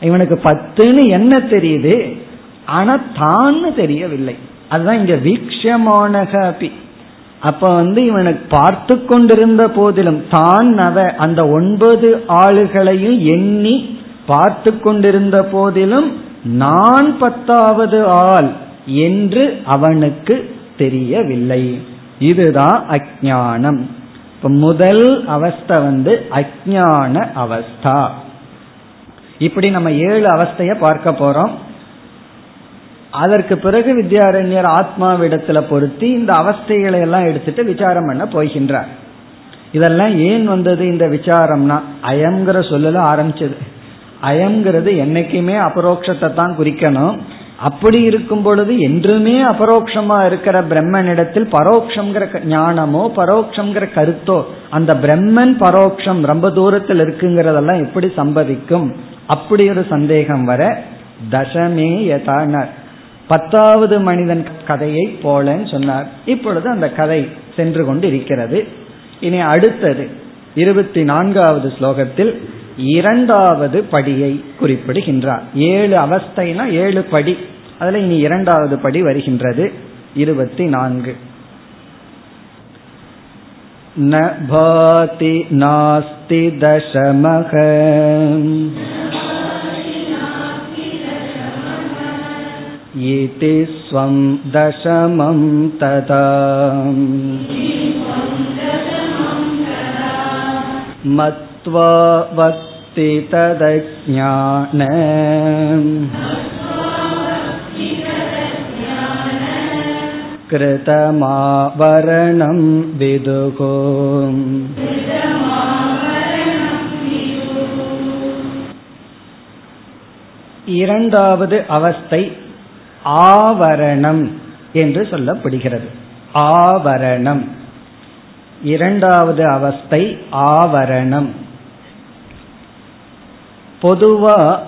இவனுக்கு பத்துன்னு என்ன தெரியுது? ஆனா தான்னு தெரியவில்லை. அதுதான் இங்க வீக்ஷமானக அப்பி அப்ப வந்து இவனுக்கு பார்த்து கொண்டிருந்த போதிலும் தான் அவ அந்த ஒன்பது ஆளுகளையும் எண்ணி பார்த்து கொண்டிருந்த போதிலும் நான் பத்தாவது ஆள் என்று அவனுக்கு தெரியவில்லை. இதுதான் அஜானம் இப்ப முதல் அவஸ்தை வந்து அஜான அவஸ்தா. இப்படி நம்ம ஏழு அவஸ்தைய பார்க்க போறோம். அதற்கு பிறகு வித்யாரண்யர் ஆத்மாவிடத்துல பொருத்தி இந்த அவஸ்தைகளை எல்லாம் எடுத்துட்டு விசாரம் பண்ண போகின்றார். இதெல்லாம் ஏன் வந்தது இந்த விசாரம்னா அயம்ங்கிற சொல்லல ஆரம்பிச்சது. அயம்ங்கிறது என்னைக்குமே அபரோக்ஷத்தை தான் குறிக்கணும். அப்படி இருக்கும் பொழுது என்றுமே அபரோக்ஷமா இருக்கிற பிரம்மனிடத்தில் பரோக்ஷங்கிற ஞானமோ பரோக்ஷங்கிற கருத்தோ அந்த பிரம்மன் பரோக்ஷம் ரொம்ப தூரத்தில் இருக்குங்கிறதெல்லாம் எப்படி சம்பவிக்கும்? அப்படி ஒரு சந்தேகம் வர தசமே யதானர் பத்தாவது மனிதன் கதையை போலன்னு சொன்னார். இப்பொழுது அந்த கதை சென்று கொண்டு இருக்கிறது இனி அடுத்தது இருபத்தி நான்காவது ஸ்லோகத்தில் இரண்டாவது படியை குறிப்பிடுகின்றார். ஏழு அவஸ்தைனா ஏழு படி. அதில் இனி இரண்டாவது படி வருகின்றது. இருபத்தி நான்கு ந நாஸ்தி தசமக इति स्वं दशमं तदा मत्वा वक्ति तदज्ञान कृतमावरणं विदुः இரண்டாவது அவஸ்தை ஆவரணம் என்று சொல்லப்படுகிறது. ஆவரணம். இரண்டாவது அவஸ்தை ஆவரணம். பொதுவா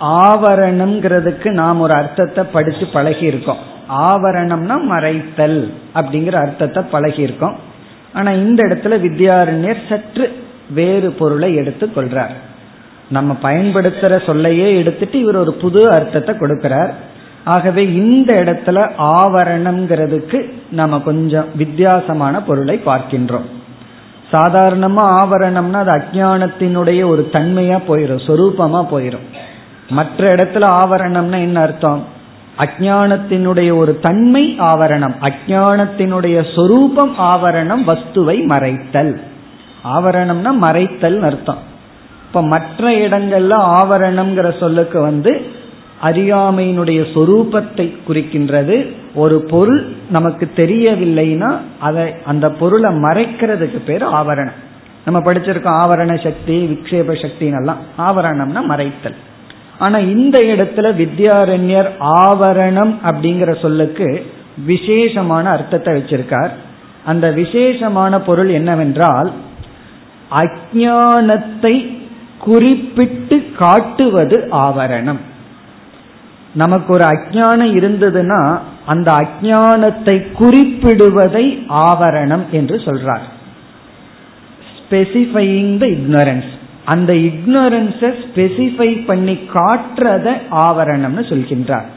ஆவரணம்ங்கிறதுக்கு நாம் ஒரு அர்த்தத்தை படித்து பழகி இருக்கோம் ஆவரணம்னா மறைத்தல் அப்படிங்கிற அர்த்தத்தை பழகி இருக்கோம் ஆனா இந்த இடத்துல வித்யாரண்யர் சற்று வேறு பொருளை எடுத்து கொள்றார். நம்ம பயன்படுத்துற சொல்லையே எடுத்துட்டு இவர் ஒரு புது அர்த்தத்தை கொடுக்கிறார். ஆகவே இந்த இடத்துல ஆவரணம்ங்கிறதுக்கு நம்ம கொஞ்சம் வித்தியாசமான பொருளை பார்க்கின்றோம். சாதாரணமா ஆவரணம்னா அது அஜானத்தினுடைய ஒரு தன்மையா போயிடும் சொரூபமா போயிடும் மற்ற இடத்துல ஆவரணம்னா என்ன அர்த்தம்? அஜானத்தினுடைய ஒரு தன்மை ஆவரணம் அஜானத்தினுடைய சொரூபம் ஆவரணம் வஸ்துவை மறைத்தல். ஆவரணம்னா மறைத்தல் அர்த்தம். இப்ப மற்ற இடங்கள்ல ஆவரணம்ங்கிற சொல்லுக்கு வந்து அறியாமையினுடைய சொரூபத்தை குறிக்கின்றது. ஒரு பொருள் நமக்கு தெரியவில்லைன்னா அதை அந்த பொருளை மறைக்கிறதுக்கு பேர் ஆவரணம். நம்ம படிச்சிருக்கோம் ஆவரண சக்தி விக்ஷேப சக்தின்னு ஆவரணம்னா மறைத்தல். ஆனா இந்த இடத்துல வித்யாரண்யர் ஆவரணம் அப்படிங்கிற சொல்லுக்கு விசேஷமான அர்த்தத்தை வச்சிருக்கார். அந்த விசேஷமான பொருள் என்னவென்றால் அஜானத்தை குறிப்பிட்டு காட்டுவது ஆவரணம். நமக்கு ஒரு அஜானம் இருந்ததுன்னா அந்த அஜானத்தை குறிப்பிடுவதை ஆவரணம் என்று சொல்றார். ஸ்பெசிஃபையிங் த இக்னரன்ஸ் அந்த இக்னோரன்ஸை ஸ்பெசிஃபை பண்ணி காட்டுறத ஆவரணம்னு சொல்கின்றார்.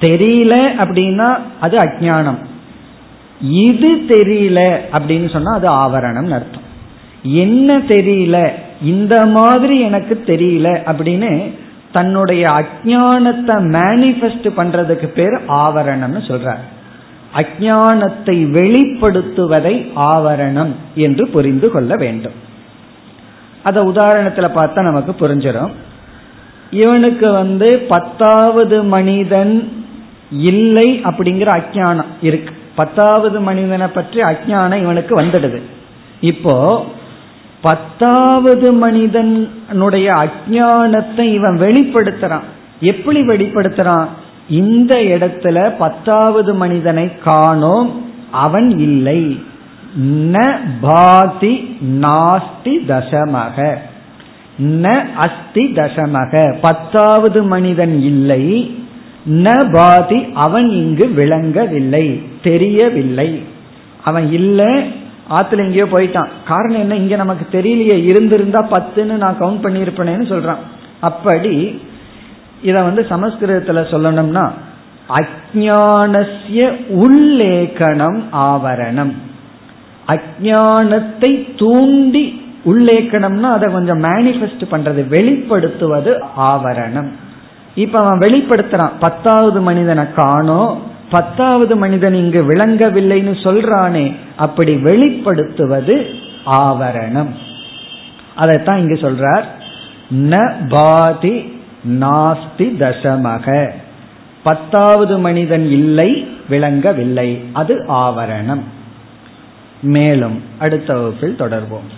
தெரியல அப்படின்னா அது அஜானம் இது தெரியல அப்படின்னு சொன்னா அது ஆவரணம் அர்த்தம். என்ன தெரியல? இந்த மாதிரி எனக்கு தெரியல அப்படின்னு தன்னுடைய அஜானத்தை மேனிஃபெஸ்ட் பண்றதுக்கு பேர் ஆவரணம்னு சொல்றார். அஜானத்தை வெளிப்படுத்துவதை ஆவரணம் என்று புரிந்து கொள்ள வேண்டும். அத உதாரணத்துல பார்த்தா நமக்கு புரிஞ்சிடும் இவனுக்கு வந்து பத்தாவது மனிதன் இல்லை அப்படிங்கிற அஜானம் இருக்கு. பத்தாவது மனிதனை பற்றி அஜானம் இவனுக்கு வந்துடுது. இப்போ பத்தாவது மனிதனுடைய அஜானத்தை இவன் வெளிப்படுத்துறான். எப்படி வெளிப்படுத்துறான்? இந்த இடத்துல பத்தாவது மனிதனை காணோம் அவன் இல்லை. ந பாதி நாஸ்தி தசமக. ந அஸ்தி தசமக. பத்தாவது மனிதன் இல்லை. ந பாதி அவன் இங்கு விளங்கவில்லை தெரியவில்லை. அவன் இல்லை ஆத்துல எங்கேயோ போயிட்டான். காரணம் என்ன? இங்க நமக்கு தெரியலையே. இருந்திருந்தா பத்துன்னு நான் கவுண்ட் பண்ணியிருப்பேனேன்னு சொல்றான். அப்படி இத வந்து சமஸ்கிருதத்துல சொல்லணும்னா அஜானசிய உள்ளேக்கணம் ஆவரணம். அஜானத்தை தூண்டி உள்ளேக்கணம்னா அதை கொஞ்சம் மேனிஃபெஸ்ட் பண்றது வெளிப்படுத்துவது ஆவரணம். இப்ப அவன் வெளிப்படுத்துறான். பத்தாவது மனிதனை காணோம். பத்தாவது மனிதன் இங்கு விளங்கவில்லைன்னு சொல்றானே அப்படி வெளிப்படுத்துவது ஆவரணம். அதைத்தான் இங்கு சொல்றார். ந பாதி நாஸ்தி தசமக. பத்தாவது மனிதன் இல்லை விளங்கவில்லை. அது ஆவரணம். மேலும் அடுத்த வகுப்பில் தொடர்வோம்.